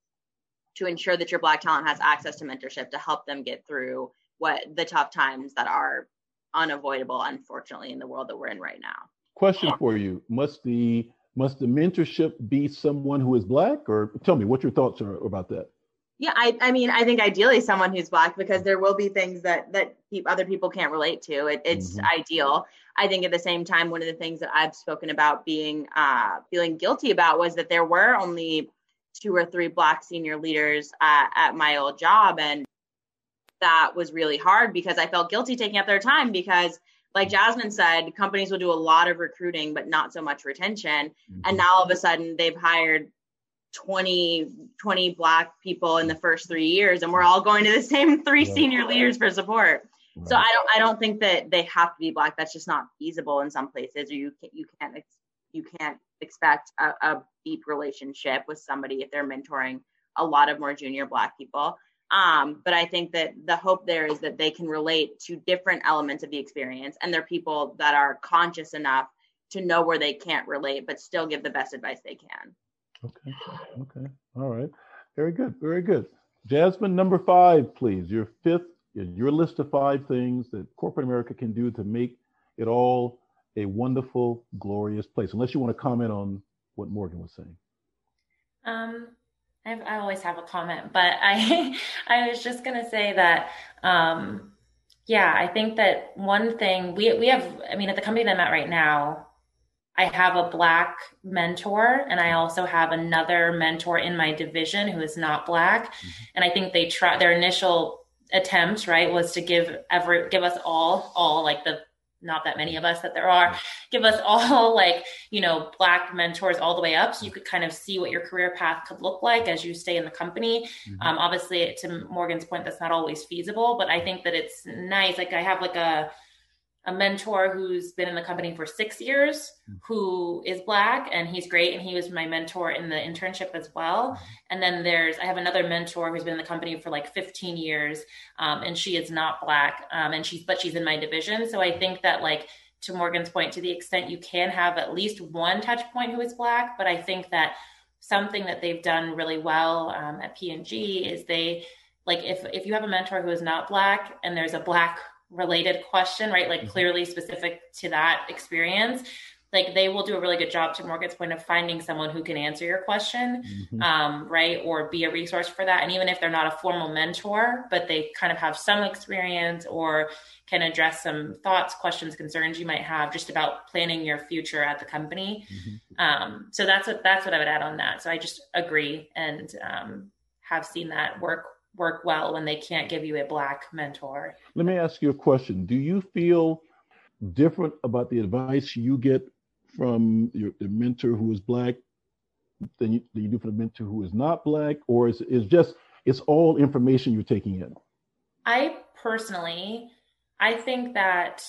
Speaker 2: to ensure that your black talent has access to mentorship to help them get through what the tough times that are unavoidable unfortunately in the world that we're in right now.
Speaker 1: Question for you. Must the must the mentorship be someone who is black? Or tell me what your thoughts are about that?
Speaker 2: Yeah i, I mean i think ideally someone who's black because there will be things that that other people can't relate to. It, it's mm-hmm. ideal. I think at the same time one of the things that i've spoken about being uh, feeling guilty about was that there were only two or three black senior leaders uh, at my old job. And that was really hard because i felt guilty taking up their time because like Jasmine said, companies will do a lot of recruiting, but not so much retention. Mm-hmm. And now all of a sudden they've hired 20, 20 black people in the first three years, and we're all going to the same three right. senior leaders for support. Right. So I don't, I don't think that they have to be black. That's just not feasible in some places, or you can't, you can't, you can't expect a, a deep relationship with somebody if they're mentoring a lot of more junior black people. Um, but I think that the hope there is that they can relate to different elements of the experience, and they're people that are conscious enough to know where they can't relate, but still give the best advice they can.
Speaker 1: Okay. Okay. All right. Very good. Very good. Jasmine, number five, please. Your fifth, your list of five things that corporate America can do to make it all a wonderful, glorious place. Unless you want to comment on what Morgan was saying.
Speaker 3: Um, I've, I always have a comment, but I I was just gonna say that um, yeah, I think that one thing we we have I mean at the company that I'm at right now, I have a black mentor and I also have another mentor in my division who is not black. Mm-hmm. And I think they try their initial attempt, right, was to give every give us all all like the not that many of us that there are, give us all like, you know, black mentors all the way up. So you could kind of see what your career path could look like as you stay in the company. Mm-hmm. Um, obviously, to Morgan's point, that's not always feasible, but I think that it's nice. Like I have like a, a mentor who's been in the company for six years hmm. who is black and he's great and he was my mentor in the internship as well and then there's i have another mentor who's been in the company for like 15 years um, and she is not black um, and she's but she's in my division so i think that like to morgan's point to the extent you can have at least one touch point who is black but i think that something that they've done really well um, at p&g is they like if if you have a mentor who is not black and there's a black related question, right? Like mm-hmm. clearly specific to that experience. Like they will do a really good job to Morgan's point of finding someone who can answer your question, mm-hmm. um, right? Or be a resource for that. And even if they're not a formal mentor, but they kind of have some experience or can address some thoughts, questions, concerns you might have just about planning your future at the company. Mm-hmm. Um, so that's what that's what I would add on that. So I just agree and um, have seen that work work well when they can't give you a black mentor.
Speaker 1: Let me ask you a question. Do you feel different about the advice you get from your mentor who is black than you, than you do from the mentor who is not black, or is is just it's all information you're taking in?
Speaker 3: I personally, I think that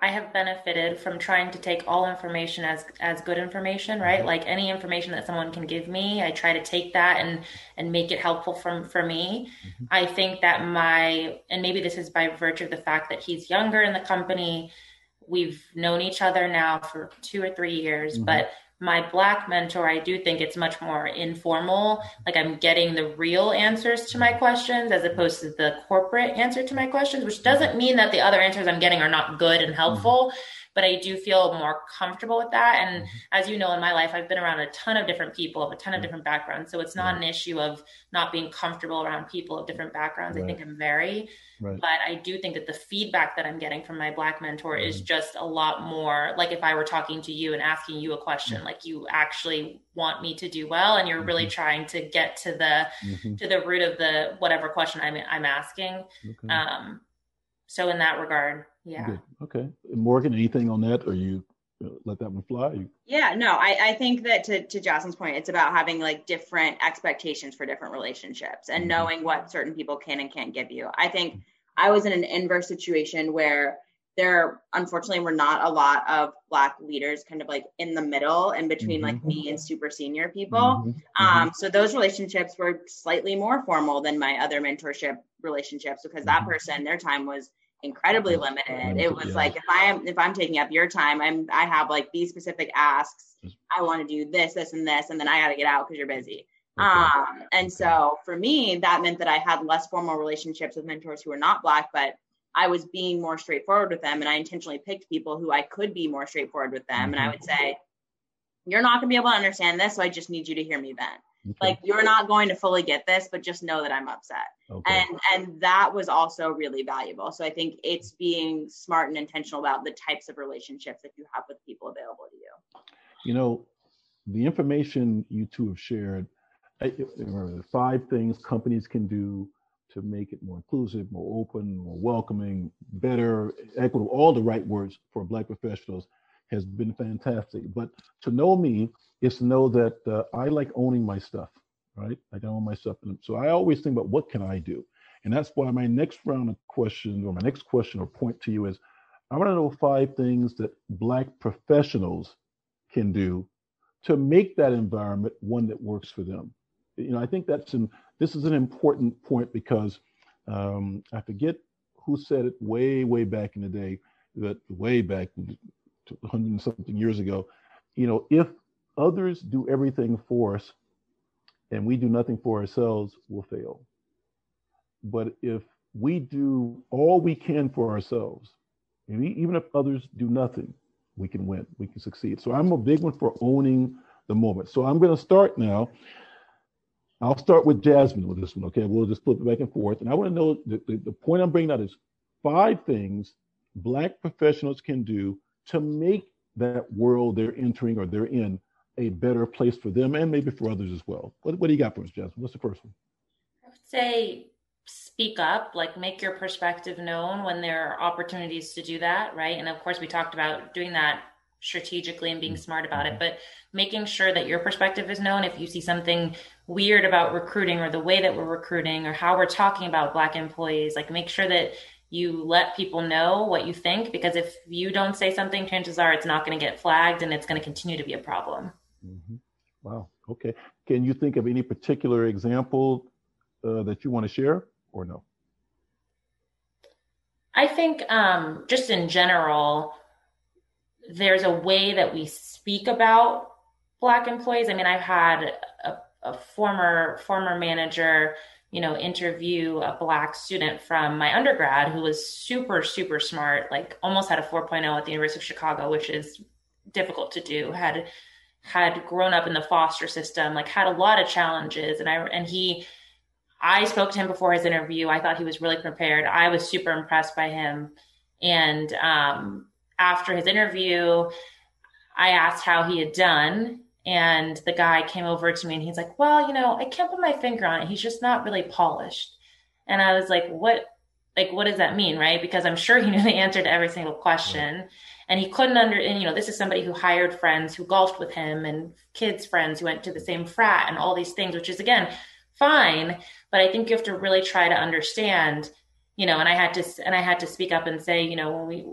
Speaker 3: I have benefited from trying to take all information as as good information, right? Mm-hmm. Like any information that someone can give me, I try to take that and and make it helpful from for me. Mm-hmm. I think that my and maybe this is by virtue of the fact that he's younger in the company. We've known each other now for 2 or 3 years, mm-hmm. but my black mentor, I do think it's much more informal. Like I'm getting the real answers to my questions as opposed to the corporate answer to my questions, which doesn't mean that the other answers I'm getting are not good and helpful. Mm-hmm but I do feel more comfortable with that. And mm-hmm. as you know, in my life, I've been around a ton of different people of a ton of different backgrounds. So it's not an issue of not being comfortable around people of different backgrounds. Right. I think I'm very, right. but I do think that the feedback that I'm getting from my black mentor mm-hmm. is just a lot more like if I were talking to you and asking you a question, mm-hmm. like you actually want me to do well and you're really mm-hmm. trying to get to the mm-hmm. to the root of the whatever question I'm I'm asking. Okay. Um so in that regard, yeah.
Speaker 1: Good. Okay. Morgan, anything on that, or you uh, let that one fly?
Speaker 2: Yeah, no, I, I think that to, to Jocelyn's point, it's about having like different expectations for different relationships and mm-hmm. knowing what certain people can and can't give you. I think I was in an inverse situation where there unfortunately were not a lot of black leaders kind of like in the middle in between mm-hmm. like me and super senior people mm-hmm. mm-hmm. um so those relationships were slightly more formal than my other mentorship relationships because that mm-hmm. person their time was incredibly limited. It was yeah. like if I am if I'm taking up your time, I'm I have like these specific asks. I want to do this, this, and this, and then I got to get out because you're busy. Okay. Um, and so for me, that meant that I had less formal relationships with mentors who were not black, but I was being more straightforward with them, and I intentionally picked people who I could be more straightforward with them. Mm-hmm. And I would say, "You're not going to be able to understand this, so I just need you to hear me then." Okay. Like you're not going to fully get this, but just know that I'm upset. Okay. And and that was also really valuable. So I think it's being smart and intentional about the types of relationships that you have with people available to you.
Speaker 1: You know, the information you two have shared, I, remember five things companies can do to make it more inclusive, more open, more welcoming, better, equitable, all the right words for Black professionals has been fantastic. But to know me is to know that uh, I like owning my stuff, right? Like I own my stuff. So I always think about what can I do? And that's why my next round of questions or my next question or point to you is I want to know five things that Black professionals can do to make that environment one that works for them. You know, I think that's in, this is an important point because um, I forget who said it way, way back in the day, that way back 100 something years ago. You know, if others do everything for us and we do nothing for ourselves, we'll fail. But if we do all we can for ourselves, even if others do nothing, we can win, we can succeed. So I'm a big one for owning the moment. So I'm going to start now. I'll start with Jasmine with this one. Okay, we'll just flip it back and forth. And I want to know the, the, the point I'm bringing out is five things Black professionals can do to make that world they're entering or they're in a better place for them and maybe for others as well. What, what do you got for us, Jasmine? What's the first one?
Speaker 3: I would say speak up, like make your perspective known when there are opportunities to do that, right? And of course, we talked about doing that strategically and being mm-hmm. smart about it, but making sure that your perspective is known. If you see something weird about recruiting or the way that we're recruiting or how we're talking about Black employees, like make sure that you let people know what you think because if you don't say something, chances are it's not going to get flagged and it's going to continue to be a problem.
Speaker 1: Mm-hmm. Wow. Okay. Can you think of any particular example uh, that you want to share or no?
Speaker 3: I think um, just in general, there's a way that we speak about Black employees. I mean, I've had a, a former former manager you know, interview a black student from my undergrad who was super, super smart, like almost had a 4.0 at the University of Chicago, which is difficult to do, had had grown up in the foster system, like had a lot of challenges. And I and he I spoke to him before his interview. I thought he was really prepared. I was super impressed by him. And um, after his interview, I asked how he had done and the guy came over to me and he's like, Well, you know, I can't put my finger on it. He's just not really polished. And I was like, What like what does that mean? Right. Because I'm sure he knew the answer to every single question. And he couldn't under and you know, this is somebody who hired friends who golfed with him and kids' friends who went to the same frat and all these things, which is again fine. But I think you have to really try to understand, you know, and I had to and I had to speak up and say, you know, when we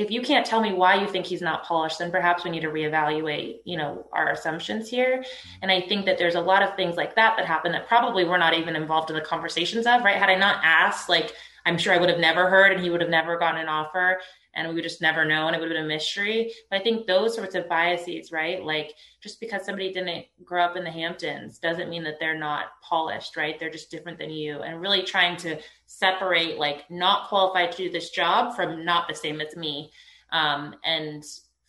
Speaker 3: if you can't tell me why you think he's not polished, then perhaps we need to reevaluate, you know, our assumptions here. And I think that there's a lot of things like that that happen that probably we're not even involved in the conversations of, right? Had I not asked, like, I'm sure I would have never heard and he would have never gotten an offer and we would just never know and it would have been a mystery. But I think those sorts of biases, right? Like just because somebody didn't grow up in the Hamptons doesn't mean that they're not polished, right? They're just different than you. And really trying to separate like not qualified to do this job from not the same as me. Um, and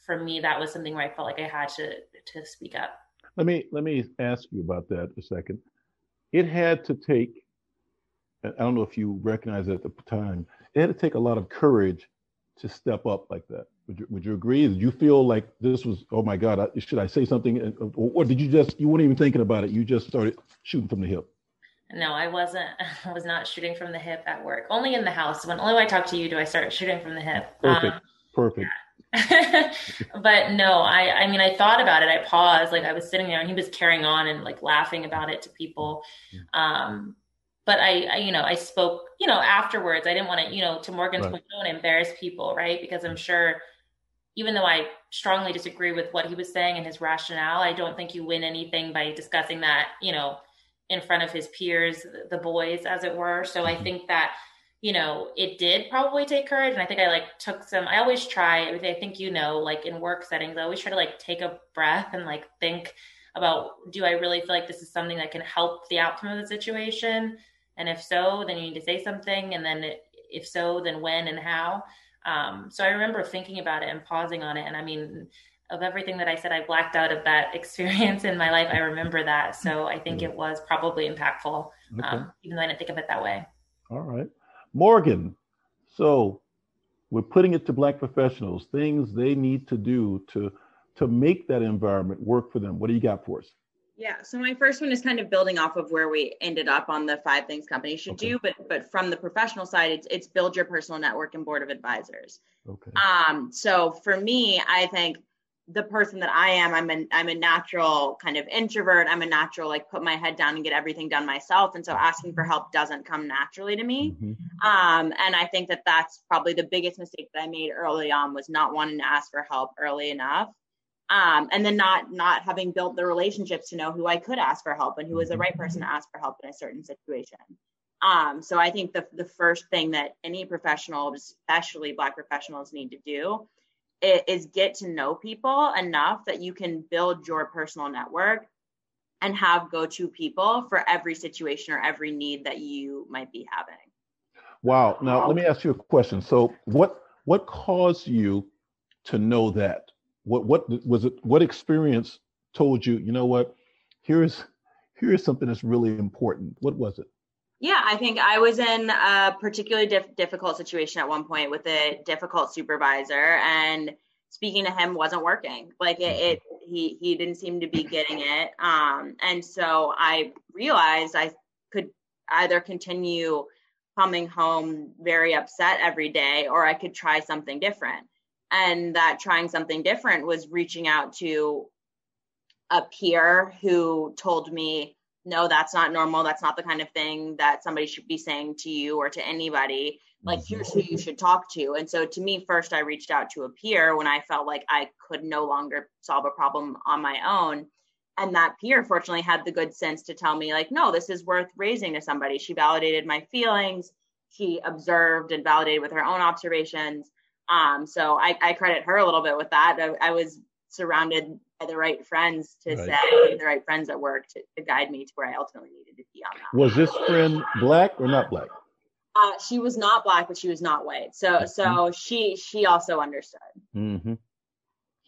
Speaker 3: for me, that was something where I felt like I had to to speak up.
Speaker 1: Let me let me ask you about that a second. It had to take I don't know if you recognize it at the time, it had to take a lot of courage to step up like that. Would you, would you agree? Did you feel like this was, oh my God, I, should I say something? Or, or, did you just, you weren't even thinking about it? You just started shooting from the hip?
Speaker 3: No, I wasn't, I was not shooting from the hip at work. Only in the house. When only when I talk to you do I start shooting from the hip.
Speaker 1: Perfect. Um, Perfect.
Speaker 3: but no, I, I mean, I thought about it. I paused, like I was sitting there and he was carrying on and like laughing about it to people. Um, but I, I, you know, I spoke, you know, afterwards. I didn't want to, you know, to Morgan's right. point, don't embarrass people, right? Because I'm sure, even though I strongly disagree with what he was saying and his rationale, I don't think you win anything by discussing that, you know, in front of his peers, the boys, as it were. So I mm-hmm. think that, you know, it did probably take courage. And I think I like took some, I always try, I think, you know, like in work settings, I always try to like take a breath and like think about, do I really feel like this is something that can help the outcome of the situation? And if so, then you need to say something. And then if so, then when and how. Um, so I remember thinking about it and pausing on it. And I mean, of everything that I said, I blacked out of that experience in my life. I remember that. So I think it was probably impactful, okay. um, even though I didn't think of it that way.
Speaker 1: All right. Morgan, so we're putting it to Black professionals, things they need to do to to make that environment work for them. What do you got for us?
Speaker 2: Yeah. So my first one is kind of building off of where we ended up on the five things companies should okay. do, but but from the professional side, it's it's build your personal network and board of advisors. Okay. Um. So for me, I think the person that I am, I'm a I'm a natural kind of introvert. I'm a natural like put my head down and get everything done myself, and so asking for help doesn't come naturally to me. Mm-hmm. Um. And I think that that's probably the biggest mistake that I made early on was not wanting to ask for help early enough. Um, and then not not having built the relationships to know who I could ask for help and who was the right person to ask for help in a certain situation. Um, so I think the the first thing that any professional, especially Black professionals, need to do is get to know people enough that you can build your personal network and have go-to people for every situation or every need that you might be having.
Speaker 1: Wow. Now let me ask you a question. So what what caused you to know that? What what was it what experience told you, you know what, here's here's something that's really important. What was it?
Speaker 2: Yeah, I think I was in a particularly dif- difficult situation at one point with a difficult supervisor, and speaking to him wasn't working. Like it, it he he didn't seem to be getting it. Um, and so I realized I could either continue coming home very upset every day, or I could try something different. And that trying something different was reaching out to a peer who told me no, that's not normal. That's not the kind of thing that somebody should be saying to you or to anybody. Like, here's who you should talk to. And so, to me, first, I reached out to a peer when I felt like I could no longer solve a problem on my own. And that peer, fortunately, had the good sense to tell me, like, no, this is worth raising to somebody. She validated my feelings. She observed and validated with her own observations. Um, so I, I credit her a little bit with that. I, I was surrounded by the right friends to right. say the right friends at work to, to, guide me to where I ultimately needed to be on that.
Speaker 1: Was this friend black or not black?
Speaker 2: Uh, she was not black, but she was not white. So mm-hmm. so she she also understood.
Speaker 1: Mm-hmm.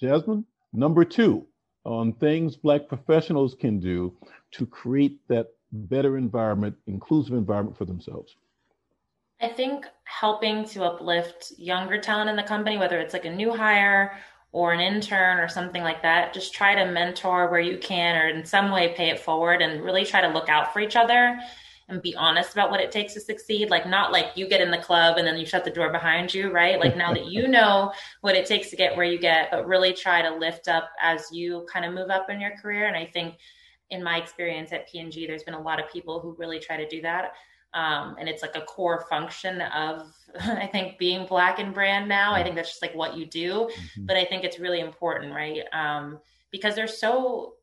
Speaker 1: Jasmine, number two on things black professionals can do to create that better environment, inclusive environment for themselves.
Speaker 3: I think helping to uplift younger talent in the company, whether it's like a new hire or an intern or something like that, just try to mentor where you can or in some way pay it forward and really try to look out for each other and be honest about what it takes to succeed. Like, not like you get in the club and then you shut the door behind you, right? Like, now that you know what it takes to get where you get, but really try to lift up as you kind of move up in your career. And I think in my experience at P&G, there's been a lot of people who really try to do that. Um, and it's like a core function of i think being black and brand now. I think that's just like what you do. Mm-hmm. but i think it's really important right? Um, because they're so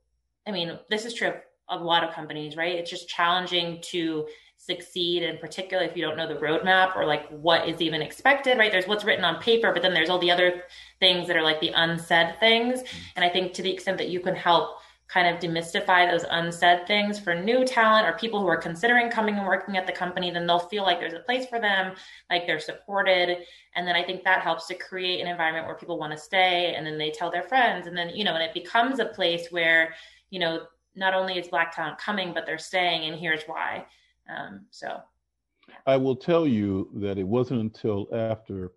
Speaker 3: i mean this is true of a lot of companies right? It's just challenging to succeed and particularly if you don't know the roadmap or like what is even expected right? There's what's written on paper but then there's all the other things that are like the unsaid things. Mm-hmm. and i think to the extent that you can help kind of demystify those unsaid things for new talent or people who are considering coming and working at the company, then they'll feel like there's a place for them, like they're supported. And then I think that helps to create an environment where people want to stay and then they tell their friends. And then, you know, and it becomes a place where, you know, not only is Black talent coming, but they're staying, and here's why. Um, so.
Speaker 1: I will tell you that it wasn't until after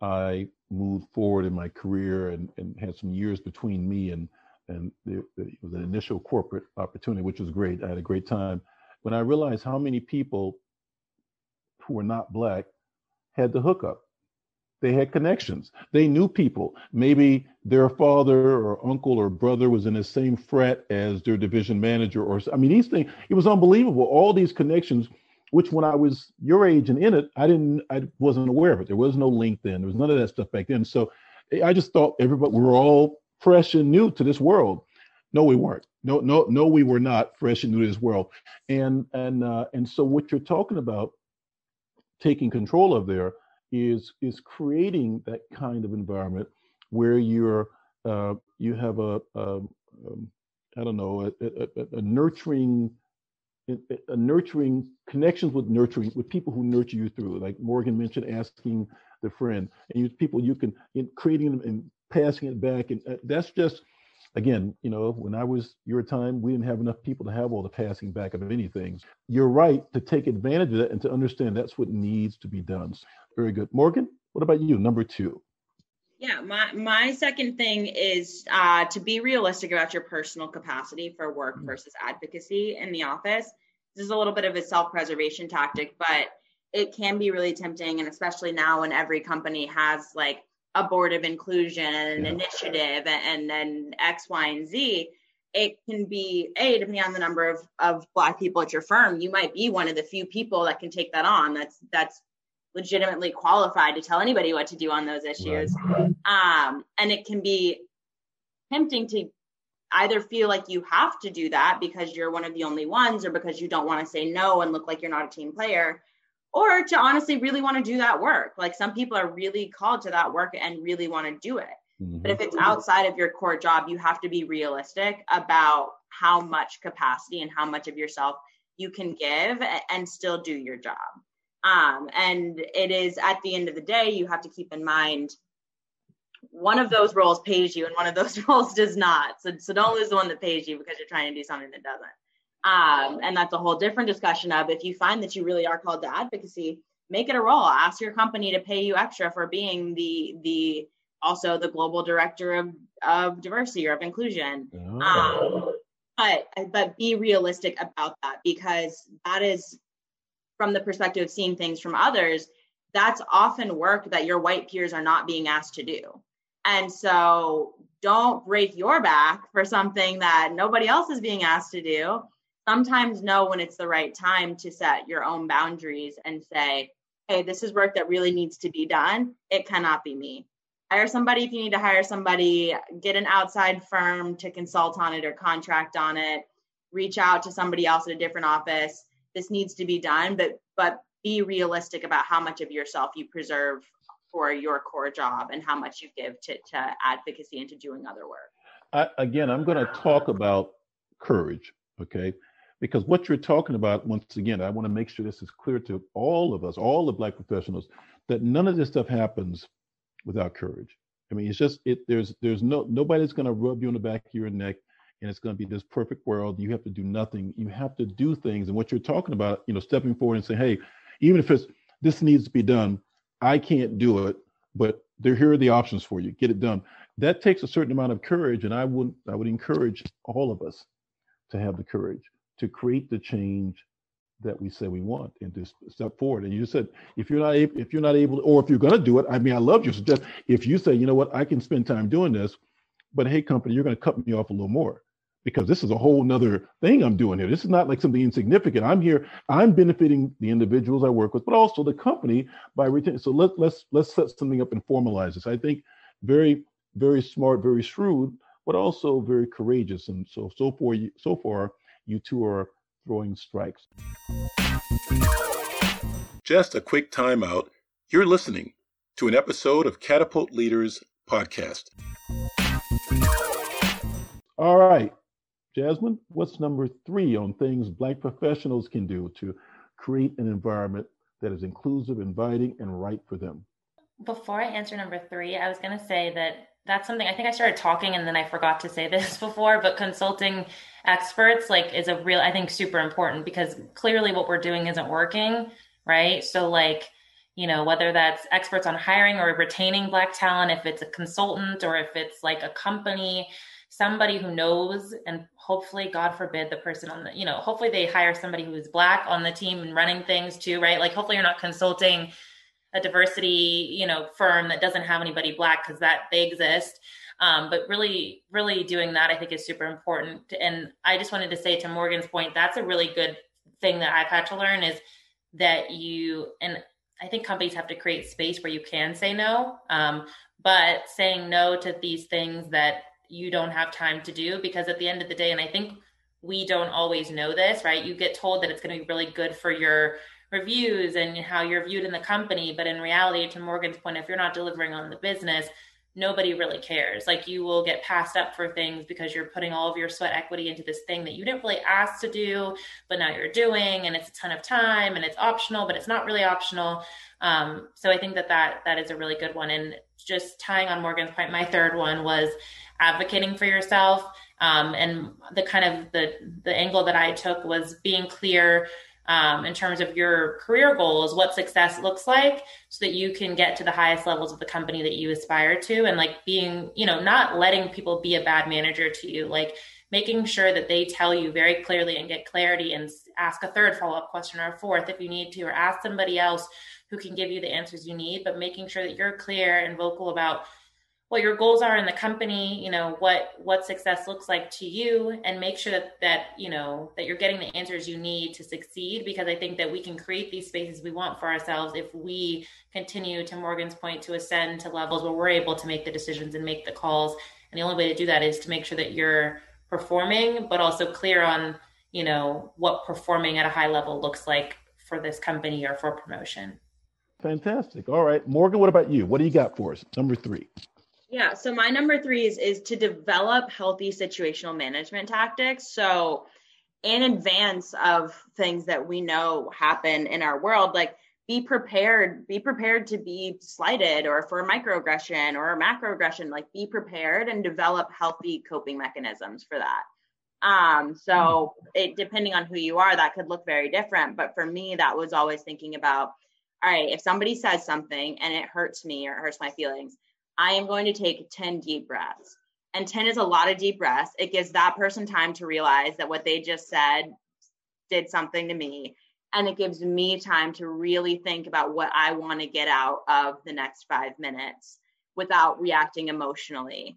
Speaker 1: I moved forward in my career and, and had some years between me and and it was an initial corporate opportunity, which was great. I had a great time. When I realized how many people who were not black had the hookup, they had connections. They knew people. Maybe their father or uncle or brother was in the same frat as their division manager, or I mean, these things. It was unbelievable. All these connections, which when I was your age and in it, I didn't, I wasn't aware of it. There was no LinkedIn. There was none of that stuff back then. So I just thought everybody we were all fresh and new to this world. No, we weren't. No, no, no, we were not fresh and new to this world. And and uh, and so what you're talking about, taking control of there, is is creating that kind of environment where you're uh, you have a, um, I don't know a, a, a nurturing a nurturing connections with nurturing with people who nurture you through like morgan mentioned asking the friend and you people you can in creating them and passing it back. And uh, that's just, again, you know, when I was your time, we didn't have enough people to have all the passing back of anything. You're right to take advantage of that and to understand that's what needs to be done. Very good. Morgan, what about you? Number two.
Speaker 2: Yeah, my, my second thing is uh, to be realistic about your personal capacity for work mm-hmm. versus advocacy in the office. This is a little bit of a self preservation tactic, but it can be really tempting. And especially now when every company has like a board of inclusion and an yeah. initiative and then X, Y, and Z, it can be a depending on the number of, of black people at your firm, you might be one of the few people that can take that on. That's that's legitimately qualified to tell anybody what to do on those issues. Right. Um, and it can be tempting to either feel like you have to do that because you're one of the only ones or because you don't want to say no and look like you're not a team player or to honestly really want to do that work like some people are really called to that work and really want to do it mm-hmm. but if it's outside of your core job you have to be realistic about how much capacity and how much of yourself you can give and still do your job um, and it is at the end of the day you have to keep in mind one of those roles pays you and one of those roles does not. So, so don't lose the one that pays you because you're trying to do something that doesn't. Um, and that's a whole different discussion of if you find that you really are called to advocacy, make it a role. Ask your company to pay you extra for being the the also the global director of, of diversity or of inclusion. Oh. Um, but but be realistic about that because that is from the perspective of seeing things from others that's often work that your white peers are not being asked to do and so don't break your back for something that nobody else is being asked to do. Sometimes know when it's the right time to set your own boundaries and say, hey, this is work that really needs to be done. It cannot be me. Hire somebody if you need to hire somebody, get an outside firm to consult on it or contract on it, reach out to somebody else at a different office. This needs to be done, but but be realistic about how much of yourself you preserve for your core job and how much you give to, to advocacy and to doing other work.
Speaker 1: I, again, I'm going to talk about courage, okay? Because what you're talking about, once again, I want to make sure this is clear to all of us, all the Black professionals, that none of this stuff happens without courage. I mean, it's just it. There's there's no nobody's going to rub you on the back of your neck, and it's going to be this perfect world. You have to do nothing. You have to do things. And what you're talking about, you know, stepping forward and saying, hey, even if it's this needs to be done, I can't do it, but there here are the options for you. Get it done. That takes a certain amount of courage, and I would I would encourage all of us to have the courage to create the change that we say we want and to step forward. And you said if you're not able, if you're not able, to, or if you're going to do it, I mean, I love your suggestion. If you say, you know what, I can spend time doing this, but hey, company, you're going to cut me off a little more because this is a whole nother thing I'm doing here. This is not like something insignificant. I'm here, I'm benefiting the individuals I work with, but also the company by retaining. So let, let's let's set something up and formalize this. I think very, very smart, very shrewd, but also very courageous. And so so far so far, you two are throwing strikes.
Speaker 4: Just a quick timeout. You're listening to an episode of Catapult Leaders podcast.
Speaker 1: All right. Jasmine, what's number three on things Black professionals can do to create an environment that is inclusive, inviting, and right for them?
Speaker 3: Before I answer number three, I was going to say that that's something I think I started talking and then I forgot to say this before, but consulting experts like is a real, I think, super important because clearly what we're doing isn't working, right? So, like, you know, whether that's experts on hiring or retaining Black talent, if it's a consultant or if it's like a company somebody who knows and hopefully god forbid the person on the you know hopefully they hire somebody who is black on the team and running things too right like hopefully you're not consulting a diversity you know firm that doesn't have anybody black because that they exist. Um, but really really doing that i think is super important. And i just wanted to say to morgan's point that's a really good thing that i've had to learn is that you and i think companies have to create space where you can say no. Um, but saying no to these things that you don't have time to do because at the end of the day and i think we don't always know this right? You get told that it's going to be really good for your reviews and how you're viewed in the company but in reality to morgan's point if you're not delivering on the business nobody really cares. Like you will get passed up for things because you're putting all of your sweat equity into this thing that you didn't really ask to do but now you're doing and it's a ton of time and it's optional but it's not really optional. Um, so i think that that that is a really good one. And just tying on morgan's point my third one was advocating for yourself. Um, and the kind of the the angle that I took was being clear um, in terms of your career goals, what success looks like, so that you can get to the highest levels of the company that you aspire to, and like being, you know, not letting people be a bad manager to you, like making sure that they tell you very clearly and get clarity and ask a third follow up question or a fourth if you need to, or ask somebody else who can give you the answers you need, but making sure that you're clear and vocal about what your goals are in the company you know what what success looks like to you and make sure that that you know that you're getting the answers you need to succeed because i think that we can create these spaces we want for ourselves if we continue to morgan's point to ascend to levels where we're able to make the decisions and make the calls And the only way to do that is to make sure that you're performing, but also clear on, you know, what performing at a high level looks like for this company or for promotion.
Speaker 1: Fantastic. All right. Morgan, what about you? What do you got for us? Number three.
Speaker 2: Yeah. So my number three is, is to develop healthy situational management tactics. So in advance of things that we know happen in our world, like be prepared, be prepared to be slighted or for a microaggression or a macroaggression, like be prepared and develop healthy coping mechanisms for that. Um, so it depending on who you are, that could look very different. But for me, that was always thinking about, all right, if somebody says something and it hurts me or hurts my feelings, I am going to take 10 deep breaths. And 10 is a lot of deep breaths. It gives that person time to realize that what they just said did something to me. And it gives me time to really think about what I want to get out of the next five minutes without reacting emotionally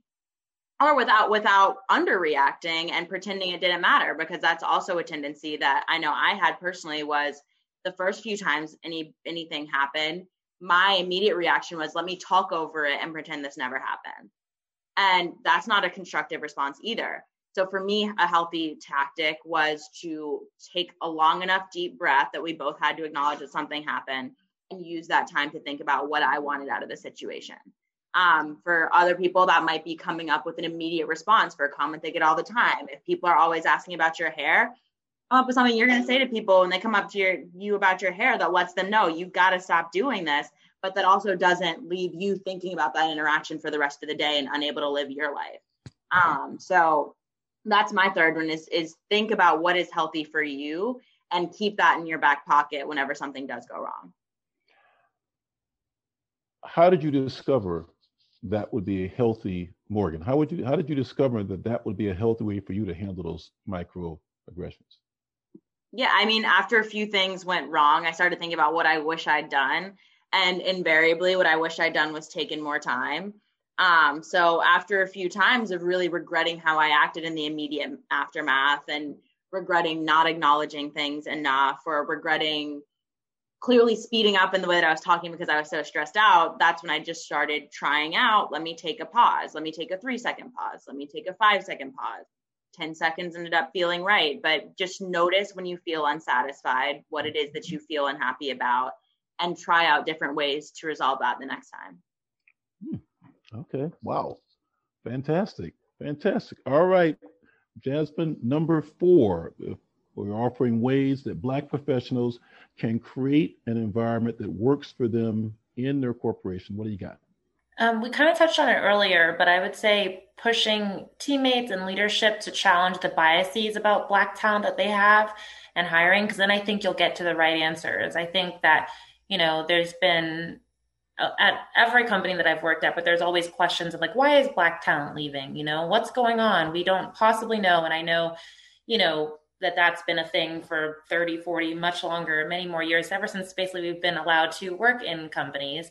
Speaker 2: or without without underreacting and pretending it didn't matter because that's also a tendency that I know I had personally was the first few times any anything happened my immediate reaction was let me talk over it and pretend this never happened. And that's not a constructive response either. So for me a healthy tactic was to take a long enough deep breath that we both had to acknowledge that something happened and use that time to think about what i wanted out of the situation. Um, for other people, that might be coming up with an immediate response for a comment they get all the time. If people are always asking about your hair, come up with something you're going to say to people when they come up to your, you about your hair that lets them know you've got to stop doing this, but that also doesn't leave you thinking about that interaction for the rest of the day and unable to live your life. Um, so that's my third one is is think about what is healthy for you and keep that in your back pocket whenever something does go wrong.
Speaker 1: How did you discover that would be a healthy Morgan? How would you how did you discover that that would be a healthy way for you to handle those microaggressions?
Speaker 2: Yeah, I mean, after a few things went wrong, I started thinking about what I wish I'd done, and invariably, what I wish I'd done was taken more time. Um, so after a few times of really regretting how I acted in the immediate aftermath and regretting not acknowledging things enough or regretting clearly speeding up in the way that I was talking because I was so stressed out, that's when I just started trying out. Let me take a pause. Let me take a three second pause. Let me take a five second pause. 10 seconds ended up feeling right. But just notice when you feel unsatisfied, what it is that you feel unhappy about, and try out different ways to resolve that the next time.
Speaker 1: Hmm. Okay. Wow. Fantastic. Fantastic. All right. Jasmine, number four. We're offering ways that Black professionals can create an environment that works for them in their corporation. What do you got?
Speaker 3: Um, we kind of touched on it earlier, but I would say pushing teammates and leadership to challenge the biases about Black talent that they have and hiring, because then I think you'll get to the right answers. I think that, you know, there's been uh, at every company that I've worked at, but there's always questions of like, why is Black talent leaving? You know, what's going on? We don't possibly know. And I know, you know, that that's been a thing for 30 40 much longer many more years ever since basically we've been allowed to work in companies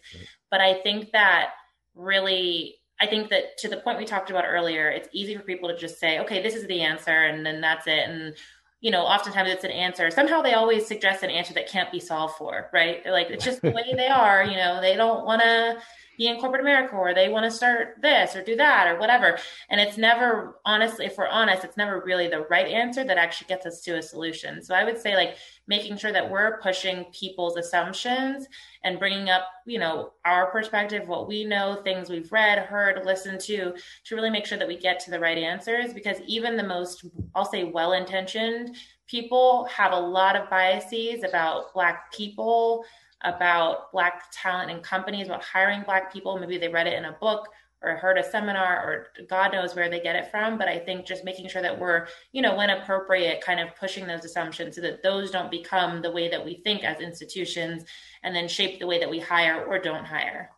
Speaker 3: but i think that really i think that to the point we talked about earlier it's easy for people to just say okay this is the answer and then that's it. And you know oftentimes it's an answer. Somehow they always suggest an answer that can't be solved for right? They're like it's just the way they are you know they don't want to be in corporate America or they want to start this or do that or whatever. And it's never, honestly, if we're honest, it's never really the right answer that actually gets us to a solution. So I would say, like, making sure that we're pushing people's assumptions and bringing up, you know, our perspective, what we know, things we've read, heard, listened to, to really make sure that we get to the right answers. Because even the most, I'll say, well intentioned people have a lot of biases about Black people about Black talent and companies, about hiring Black people. Maybe they read it in a book or heard a seminar or God knows where they get it from. But I think just making sure that we're, you know, when appropriate, kind of pushing those assumptions so that those don't become the way that we think as institutions and then shape the way that we hire or don't hire.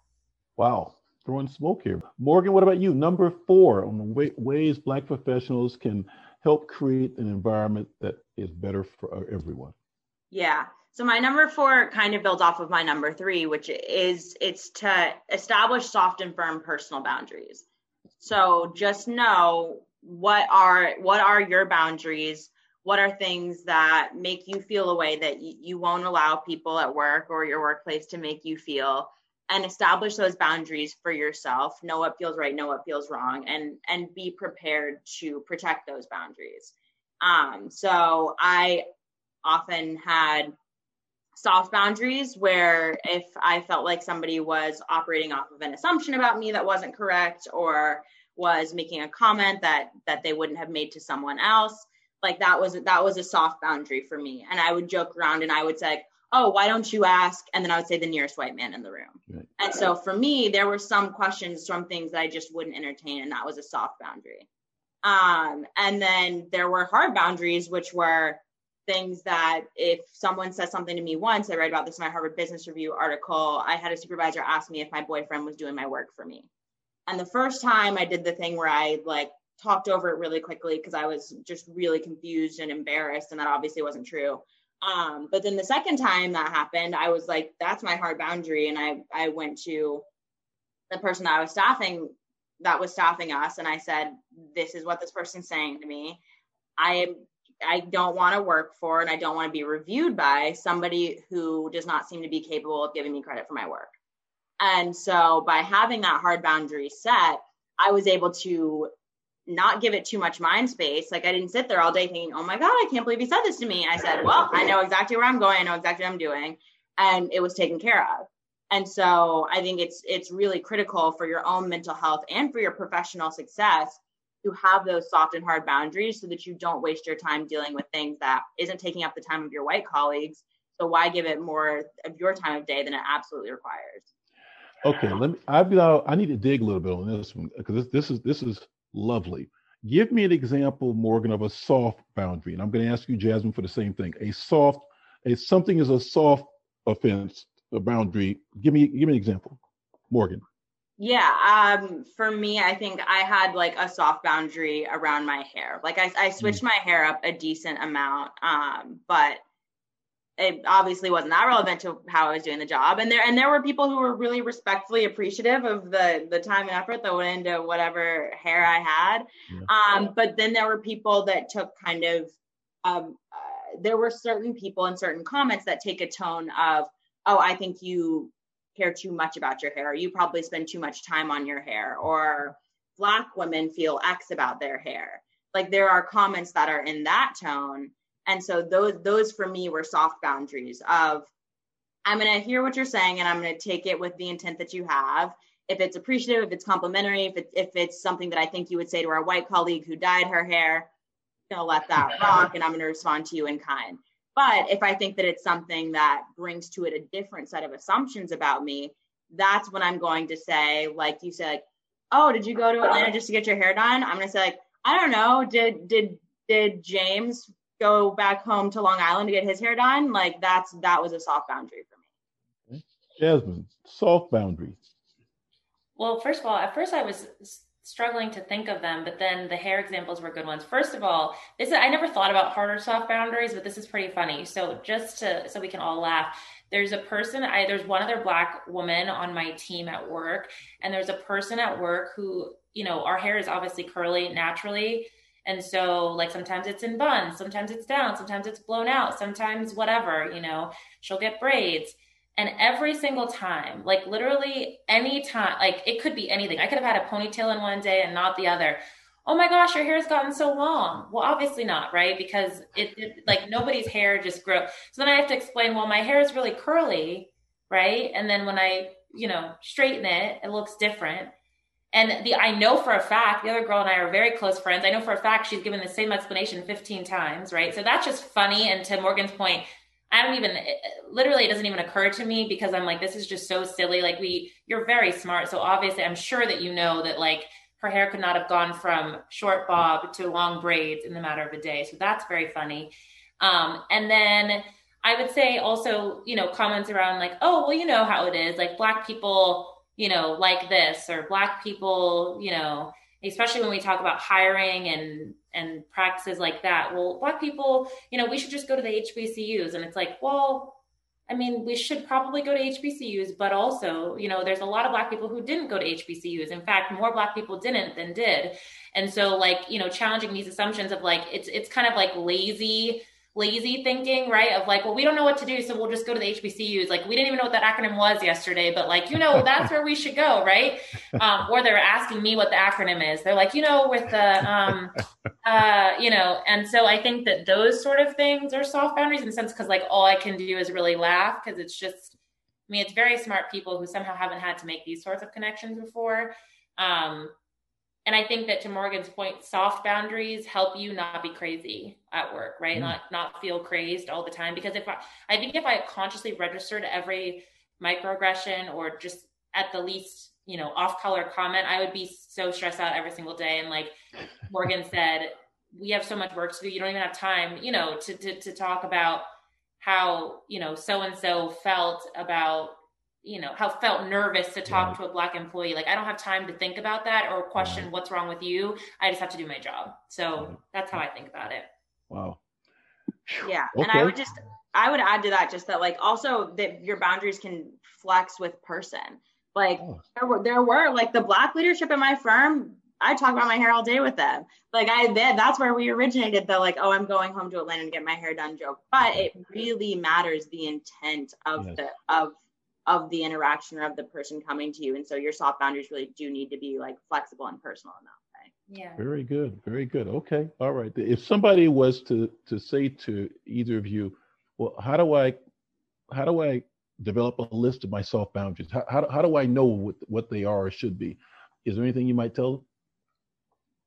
Speaker 1: Wow. Throwing smoke here. Morgan, what about you? Number four on the ways Black professionals can help create an environment that is better for everyone.
Speaker 2: Yeah. So my number four kind of builds off of my number three, which is it's to establish soft and firm personal boundaries. So just know what are what are your boundaries? What are things that make you feel a way that you, won't allow people at work or your workplace to make you feel? and establish those boundaries for yourself know what feels right know what feels wrong and and be prepared to protect those boundaries um so i often had soft boundaries where if i felt like somebody was operating off of an assumption about me that wasn't correct or was making a comment that that they wouldn't have made to someone else like that was that was a soft boundary for me and i would joke around and i would say oh, why don't you ask? And then I would say the nearest white man in the room. Right. And so for me, there were some questions, some things that I just wouldn't entertain, and that was a soft boundary. Um, and then there were hard boundaries, which were things that if someone says something to me once, I read about this in my Harvard Business Review article. I had a supervisor ask me if my boyfriend was doing my work for me. And the first time I did the thing where I like talked over it really quickly because I was just really confused and embarrassed, and that obviously wasn't true. Um, but then the second time that happened, I was like, that's my hard boundary. And I, I went to the person that I was staffing that was staffing us and I said, this is what this person's saying to me. I I don't want to work for and I don't want to be reviewed by somebody who does not seem to be capable of giving me credit for my work. And so by having that hard boundary set, I was able to not give it too much mind space. Like I didn't sit there all day thinking, oh my God, I can't believe he said this to me. I said, well, I know exactly where I'm going. I know exactly what I'm doing. And it was taken care of. And so I think it's it's really critical for your own mental health and for your professional success to have those soft and hard boundaries so that you don't waste your time dealing with things that isn't taking up the time of your white colleagues. So why give it more of your time of day than it absolutely requires?
Speaker 1: Okay, let me. I've got. I need to dig a little bit on this one because this, this is this is lovely. Give me an example, Morgan, of a soft boundary. And I'm going to ask you, Jasmine, for the same thing. A soft, a something is a soft offense, a boundary. Give me give me an example. Morgan.
Speaker 2: Yeah, um, for me, I think I had like a soft boundary around my hair. Like I, I switched mm. my hair up a decent amount, um, but it obviously wasn't that relevant to how I was doing the job. And there and there were people who were really respectfully appreciative of the the time and effort that went into whatever hair I had. Yeah. Um, but then there were people that took kind of um, uh, there were certain people and certain comments that take a tone of, oh, I think you care too much about your hair. You probably spend too much time on your hair, or black women feel X about their hair. Like there are comments that are in that tone and so those those for me were soft boundaries of I'm to hear what you're saying and I'm to take it with the intent that you have. If it's appreciative, if it's complimentary, if, it, if it's something that I think you would say to our white colleague who dyed her hair, I'm to let that rock and I'm to respond to you in kind. But if I think that it's something that brings to it a different set of assumptions about me, that's when I'm going to say, like you said, like, oh, did you go to Atlanta just to get your hair done? I'm going to say, like, I don't know. Did did did James go back home to Long Island to get his hair done, like that's that was a soft boundary for
Speaker 1: me. Jasmine, soft boundary.
Speaker 3: Well, first of all, at first I was struggling to think of them, but then the hair examples were good ones. First of all, this is, I never thought about hard or soft boundaries, but this is pretty funny. So just to so we can all laugh, there's a person I there's one other black woman on my team at work, and there's a person at work who you know our hair is obviously curly naturally and so, like, sometimes it's in buns, sometimes it's down, sometimes it's blown out, sometimes whatever, you know, she'll get braids. And every single time, like, literally any time, like, it could be anything. I could have had a ponytail in one day and not the other. Oh my gosh, your hair's gotten so long. Well, obviously not, right? Because it, it like, nobody's hair just grows. So then I have to explain, well, my hair is really curly, right? And then when I, you know, straighten it, it looks different. And the I know for a fact, the other girl and I are very close friends. I know for a fact she's given the same explanation 15 times, right? So that's just funny. And to Morgan's point, I don't even literally it doesn't even occur to me because I'm like, this is just so silly. Like we you're very smart. So obviously I'm sure that you know that like her hair could not have gone from short bob to long braids in the matter of a day. So that's very funny. Um, and then I would say also, you know, comments around like, oh, well, you know how it is. Like black people you know, like this or black people, you know, especially when we talk about hiring and and practices like that. Well, black people, you know, we should just go to the HBCUs and it's like, well, I mean, we should probably go to HBCUs, but also, you know, there's a lot of black people who didn't go to HBCUs. In fact, more black people didn't than did. And so like, you know, challenging these assumptions of like it's it's kind of like lazy lazy thinking, right? Of like, well, we don't know what to do, so we'll just go to the HBCUs. Like, we didn't even know what that acronym was yesterday, but like, you know, that's where we should go, right? Um, or they're asking me what the acronym is. They're like, you know, with the, um, uh, you know, and so I think that those sort of things are soft boundaries in the sense because like all I can do is really laugh because it's just, I mean, it's very smart people who somehow haven't had to make these sorts of connections before. Um, and I think that to Morgan's point, soft boundaries help you not be crazy at work, right? Mm. Not not feel crazed all the time. Because if I, I think if I consciously registered every microaggression or just at the least, you know, off color comment, I would be so stressed out every single day. And like Morgan said, we have so much work to do. You don't even have time, you know, to to, to talk about how you know so and so felt about you know how felt nervous to talk right. to a black employee like i don't have time to think about that or question right. what's wrong with you i just have to do my job so right. that's how i think about it
Speaker 1: wow
Speaker 2: yeah okay. and i would just i would add to that just that like also that your boundaries can flex with person like oh. there were there were like the black leadership in my firm I talk about my hair all day with them. Like I that's where we originated the like, oh, I'm going home to Atlanta to get my hair done joke. But it really matters the intent of yes. the of of the interaction or of the person coming to you. And so your soft boundaries really do need to be like flexible and personal in that way.
Speaker 3: Yeah.
Speaker 1: Very good. Very good. Okay. All right. If somebody was to to say to either of you, well, how do I how do I develop a list of my soft boundaries? How how, how do I know what, what they are or should be? Is there anything you might tell them?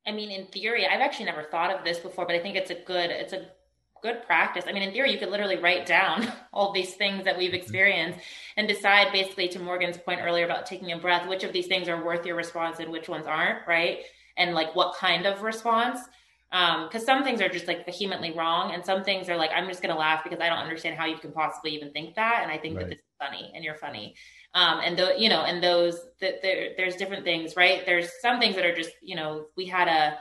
Speaker 3: I mean, in theory, I've actually never thought of this before, but I think it's a good it's a good practice. I mean, in theory, you could literally write down all these things that we've experienced and decide basically to Morgan's point earlier about taking a breath, which of these things are worth your response and which ones aren't, right? And like what kind of response. Um, because some things are just like vehemently wrong, and some things are like, I'm just gonna laugh because I don't understand how you can possibly even think that. And I think right. that this is funny and you're funny. Um, and the you know, and those that there there's different things, right? There's some things that are just, you know, we had a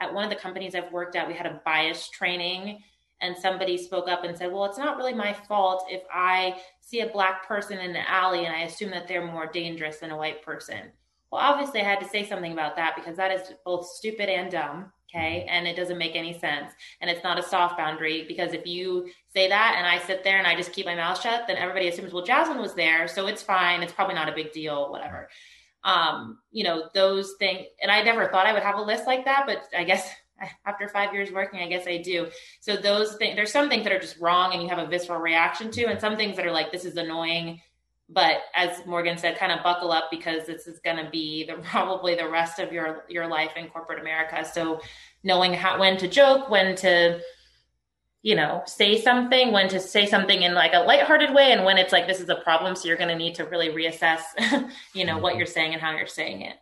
Speaker 3: at one of the companies I've worked at, we had a bias training and somebody spoke up and said, Well, it's not really my fault if I see a black person in the alley and I assume that they're more dangerous than a white person. Well, obviously, I had to say something about that because that is both stupid and dumb. Okay. And it doesn't make any sense. And it's not a soft boundary because if you say that and I sit there and I just keep my mouth shut, then everybody assumes, well, Jasmine was there. So it's fine. It's probably not a big deal, whatever. Um, you know, those things. And I never thought I would have a list like that, but I guess after five years working, I guess I do. So those things, there's some things that are just wrong and you have a visceral reaction to, and some things that are like, this is annoying. But as Morgan said, kind of buckle up because this is going to be the probably the rest of your your life in corporate America. So knowing how when to joke, when to you know say something, when to say something in like a lighthearted way, and when it's like this is a problem, so you're going to need to really reassess, you know, what mm-hmm. you're saying and how you're saying it.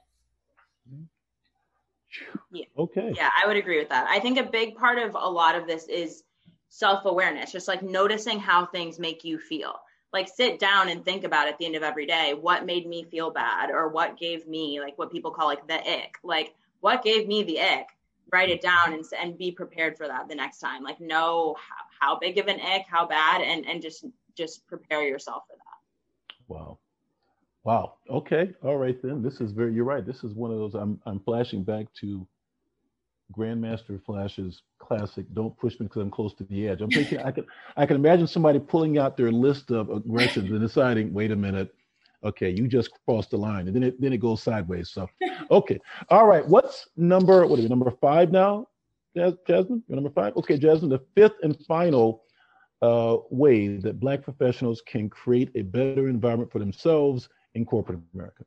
Speaker 2: Yeah.
Speaker 1: Okay.
Speaker 2: Yeah, I would agree with that. I think a big part of a lot of this is self awareness, just like noticing how things make you feel. Like sit down and think about at the end of every day what made me feel bad or what gave me like what people call like the ick. Like what gave me the ick? Write it down and and be prepared for that the next time. Like know how, how big of an ick, how bad, and and just just prepare yourself for that.
Speaker 1: Wow. Wow. Okay. All right then. This is very. You're right. This is one of those. I'm I'm flashing back to Grandmaster Flash's classic. Don't push me because I'm close to the edge. I'm thinking I can I can imagine somebody pulling out their list of aggressions and deciding, wait a minute, okay, you just crossed the line, and then it then it goes sideways. So, okay. All right. What's number? What is it? Number five now? Jasmine, You're number five. Okay, Jasmine. The fifth and final uh, way that Black professionals can create a better environment for themselves in corporate America?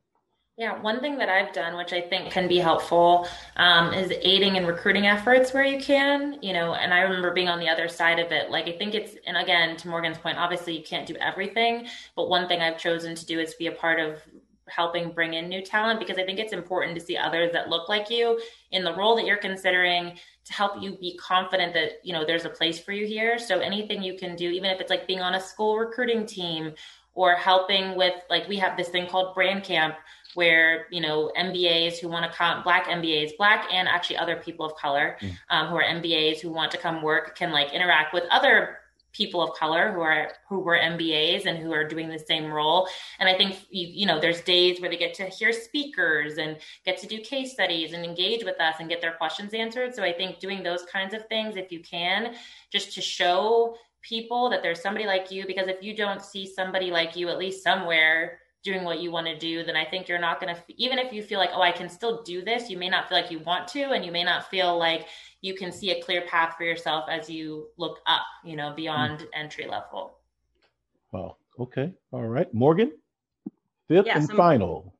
Speaker 3: Yeah, one thing that I've done, which I think can be helpful, um, is aiding in recruiting efforts where you can. You know, and I remember being on the other side of it. Like, I think it's, and again, to Morgan's point, obviously you can't do everything, but one thing I've chosen to do is be a part of helping bring in new talent because I think it's important to see others that look like you in the role that you're considering to help you be confident that you know there's a place for you here. So anything you can do, even if it's like being on a school recruiting team or helping with like we have this thing called brand camp where you know mbas who want to come black mbas black and actually other people of color mm. um, who are mbas who want to come work can like interact with other people of color who are who were MBAs and who are doing the same role. And I think you, you know there's days where they get to hear speakers and get to do case studies and engage with us and get their questions answered. So I think doing those kinds of things, if you can, just to show people that there's somebody like you, because if you don't see somebody like you at least somewhere doing what you want to do, then I think you're not going to, even if you feel like, oh, I can still do this, you may not feel like you want to, and you may not feel like you can see a clear path for yourself as you look up, you know, beyond mm. entry level.
Speaker 1: Wow. Okay. All right. Morgan, fifth yeah, and so final.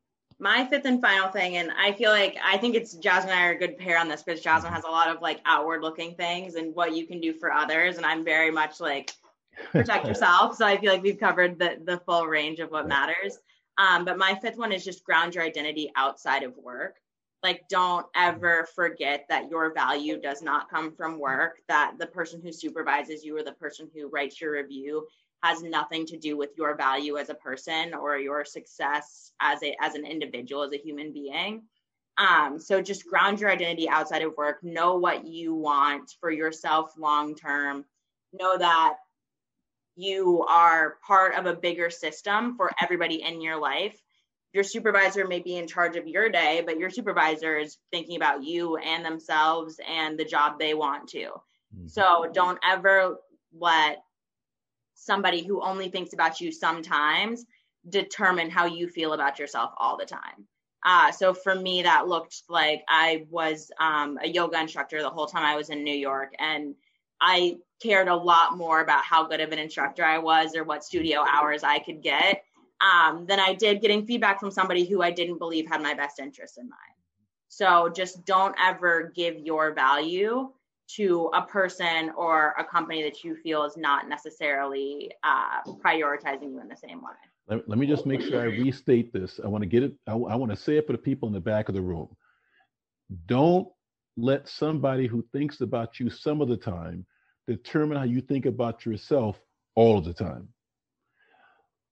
Speaker 2: My fifth and final thing, and I feel like I think it's Jasmine and I are a good pair on this because Jasmine has a lot of like outward looking things and what you can do for others. And I'm very much like, protect yourself. So I feel like we've covered the the full range of what matters. Um, but my fifth one is just ground your identity outside of work. Like, don't ever forget that your value does not come from work, that the person who supervises you or the person who writes your review has nothing to do with your value as a person or your success as a as an individual as a human being um so just ground your identity outside of work know what you want for yourself long term know that you are part of a bigger system for everybody in your life. Your supervisor may be in charge of your day, but your supervisor is thinking about you and themselves and the job they want to. Mm-hmm. So don't ever let somebody who only thinks about you sometimes determine how you feel about yourself all the time. Uh, so for me, that looked like I was um, a yoga instructor the whole time I was in New York. And I cared a lot more about how good of an instructor I was or what studio hours I could get um, than I did getting feedback from somebody who I didn't believe had my best interest in mind. So just don't ever give your value to a person or a company that you feel is not necessarily uh, prioritizing you in the same way.
Speaker 1: Let, let, me just make sure I restate this. I want to get it, I, I want to say it for the people in the back of the room. Don't let somebody who thinks about you some of the time determine how you think about yourself all of the time.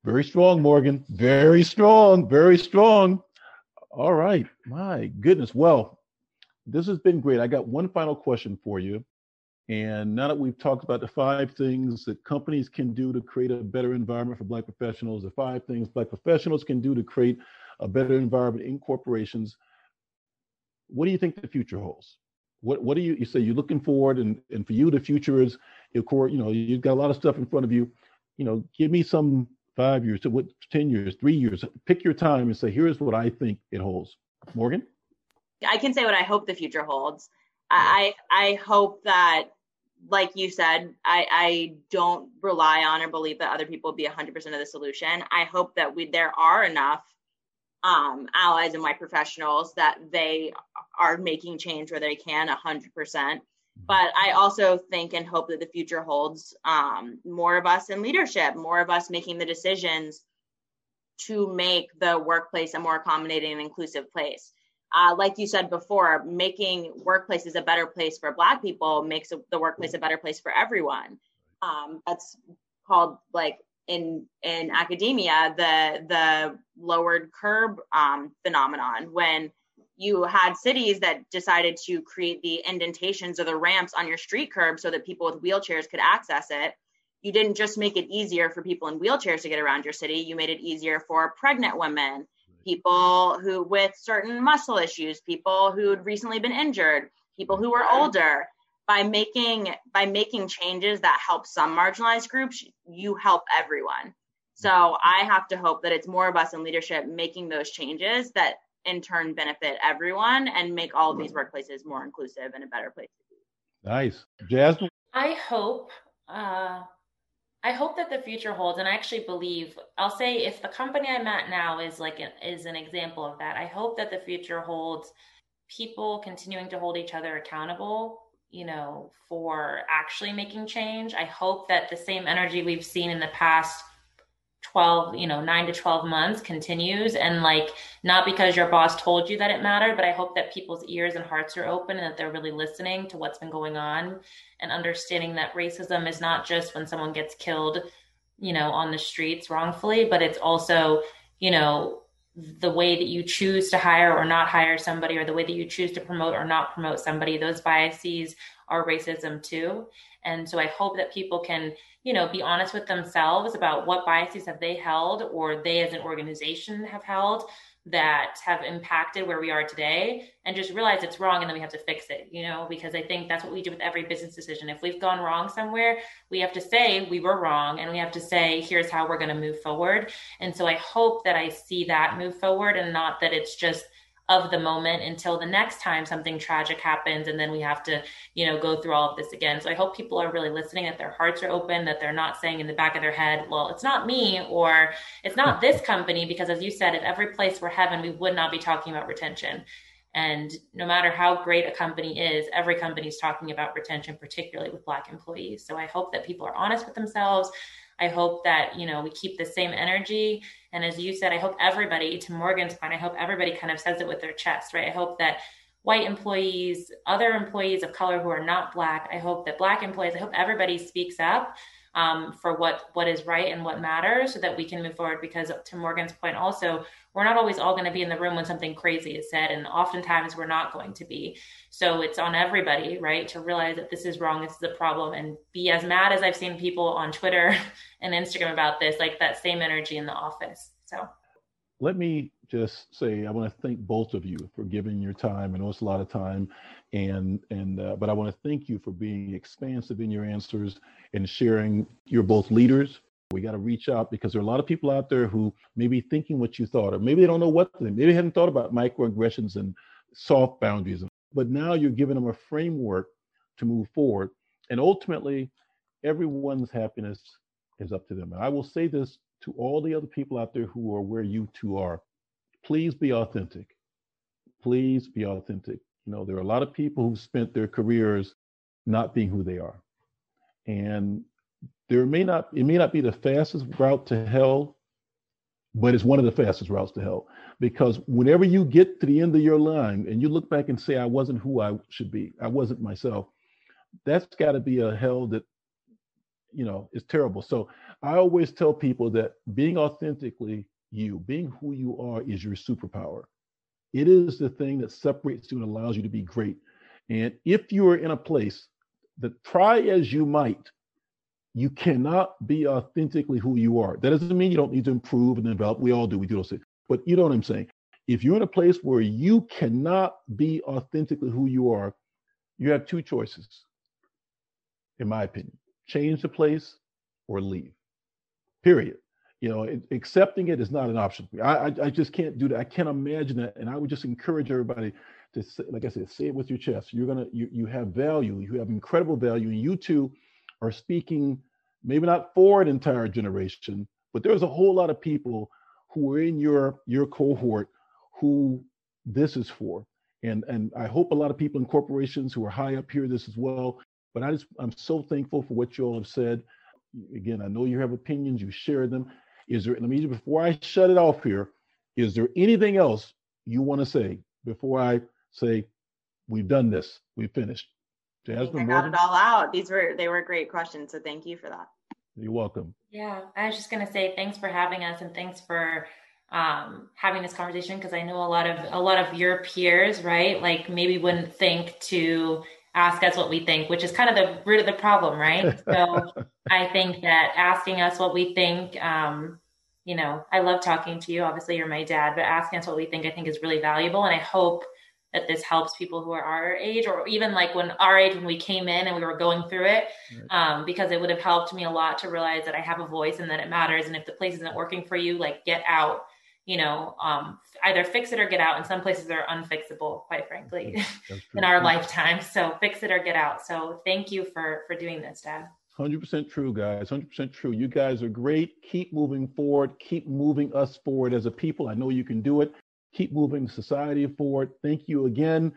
Speaker 1: Very strong, Morgan. Very strong. Very strong. All right. My goodness. Well, this has been great. I got one final question for you. And now that we've talked about the five things that companies can do to create a better environment for Black professionals, the five things Black professionals can do to create a better environment in corporations, what do you think the future holds? What what do you you say you're looking forward and and for you the future is of course you know you've got a lot of stuff in front of you. You know, give me some five years, to what ten years, three years. Pick your time and say here's what I think it holds. Morgan.
Speaker 2: I can say what I hope the future holds. I I hope that like you said, I, I don't rely on or believe that other people will be 100% of the solution. I hope that we there are enough um, allies and white professionals that they are making change where they can 100%. Mm-hmm. But I also think and hope that the future holds um, more of us in leadership, more of us making the decisions to make the workplace a more accommodating and inclusive place. Uh, like you said before, making workplaces a better place for Black people makes the workplace a better place for everyone. Um, that's called like in in academia the the lowered curb um, phenomenon when you had cities that decided to create the indentations or the ramps on your street curb so that people with wheelchairs could access it you didn't just make it easier for people in wheelchairs to get around your city you made it easier for pregnant women people who with certain muscle issues people who'd recently been injured people who were older by making by making changes that help some marginalized groups you help everyone. So i have to hope that it's more of us in leadership making those changes that in turn benefit everyone and make all of these workplaces more inclusive and a better place to be.
Speaker 1: Nice. Jasmine?
Speaker 3: I hope uh, I hope that the future holds, and I actually believe I'll say if the company I'm at now is like a, is an example of that. I hope that the future holds people continuing to hold each other accountable you know, for actually making change. I hope that the same energy we've seen in the past 12, you know, 9 to 12 months continues. And like not because your boss told you that it mattered, but I hope that people's ears and hearts are open and that they're really listening to what's been going on and understanding that racism is not just when someone gets killed, you know, on the streets wrongfully, but it's also, you know, the way that you choose to hire or not hire somebody or the way that you choose to promote or not promote somebody. Those biases are racism too. And so i hope that people can you know be honest with themselves about what biases have they held or they as an organization have held that have impacted where we are today and just realize it's wrong and then we have to fix it you know because i think that's what we do with every business decision. If we've gone wrong somewhere we have to say we were wrong and we have to say here's how we're going to move forward. And so i hope that i see that move forward and not that it's just of the moment until the next time something tragic happens and then we have to you know go through all of this again so i hope people are really listening that their hearts are open that they're not saying in the back of their head well it's not me or it's not this company because as you said if every place were heaven we would not be talking about retention and no matter how great a company is, every company is talking about retention, particularly with Black employees. So I hope that people are honest with themselves. I hope that, you know, we keep the same energy. And as you said, I hope everybody, to Morgan's point, I hope everybody kind of says it with their chest, right? I hope that white employees, other employees of color who are not Black, I hope that Black employees, I hope everybody speaks up um, for what what is right and what matters so that we can move forward because to morgan's point also we're not always all going to be in the room when something crazy is said and oftentimes we're not going to be so it's on everybody right to realize that this is wrong this is a problem and be as mad as i've seen people on twitter and instagram about this like that same energy in the office so
Speaker 1: let me just say I want to thank both of you for giving your time. I know it's a lot of time, and and uh, but I want to thank you for being expansive in your answers and sharing. You're both leaders. We got to reach out because there are a lot of people out there who may be thinking what you thought, or maybe they don't know what they maybe hadn't thought about microaggressions and soft boundaries. But now you're giving them a framework to move forward, and ultimately, everyone's happiness is up to them. And I will say this to all the other people out there who are where you two are, please be authentic. Please be authentic. You know, there are a lot of people who've spent their careers not being who they are. And there may not, it may not be the fastest route to hell, but it's one of the fastest routes to hell. Because whenever you get to the end of your line and you look back and say, I wasn't who I should be, I wasn't myself, that's got to be a hell that, you know, is terrible. So I always tell people that being authentically you, being who you are, is your superpower. It is the thing that separates you and allows you to be great. And if you are in a place that try as you might, you cannot be authentically who you are. That doesn't mean you don't need to improve and develop. We all do. We do those things. But you know what I'm saying? If you're in a place where you cannot be authentically who you are, you have two choices, in my opinion change the place or leave period. You know, it, accepting it is not an option for me. I, I, I just can't do that. I can't imagine that. And I would just encourage everybody to say, like I said, say it with your chest. You're gonna, you, you have value. You have incredible value, and you two are speaking maybe not for an entire generation, but there's a whole lot of people who are in your your cohort who this is for. And and I hope a lot of people in corporations who are high up hear this as well. But I just I'm so thankful for what you all have said again, I know you have opinions, you share them. Is there, let me, before I shut it off here, is there anything else you want to say before I say we've done this, we've finished?
Speaker 2: Jasmine, I got it all out. These were, they were great questions. So thank you for that.
Speaker 1: You're welcome.
Speaker 3: Yeah, I was just going to say thanks for having us and thanks for um, having this conversation because I know a lot of a lot of your peers, right? Like maybe wouldn't think to ask us what we think, which is kind of the root of the problem, right? So I think that asking us what we think, um, you know, I love talking to you. Obviously, you're my dad, but asking us what we think, I think, is really valuable. And I hope that this helps people who are our age, or even like when our age, when we came in and we were going through it, right. um, because it would have helped me a lot to realize that I have a voice and that it matters. And if the place isn't working for you, like get out you know, um, either fix it or get out. And some places are unfixable, quite frankly, in our lifetime. So fix it or get out. So thank you for for doing this, Dad.
Speaker 1: 100% true, guys. 100% true. You guys are great. Keep moving forward. Keep moving us forward as a people. I know you can do it. Keep moving society forward. Thank you again.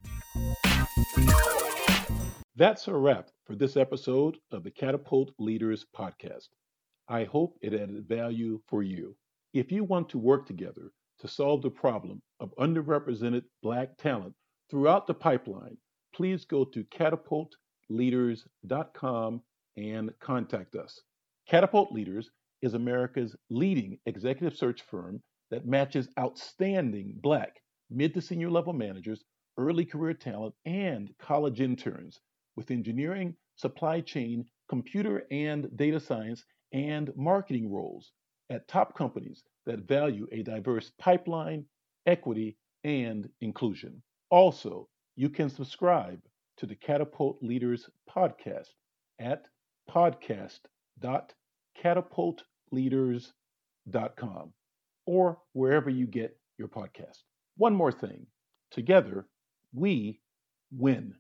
Speaker 1: That's a wrap for this episode of the Catapult Leaders Podcast. I hope it added value for you. If you want to work together to solve the problem of underrepresented Black talent throughout the pipeline, please go to catapultleaders.com and contact us. Catapult Leaders is America's leading executive search firm that matches outstanding Black mid to senior level managers, early career talent, and college interns with engineering, supply chain, computer and data science, and marketing roles at top companies that value a diverse pipeline, equity, and inclusion. Also, you can subscribe to the Catapult Leaders podcast at podcast.catapultleaders.com or wherever you get your podcast. One more thing together, we win.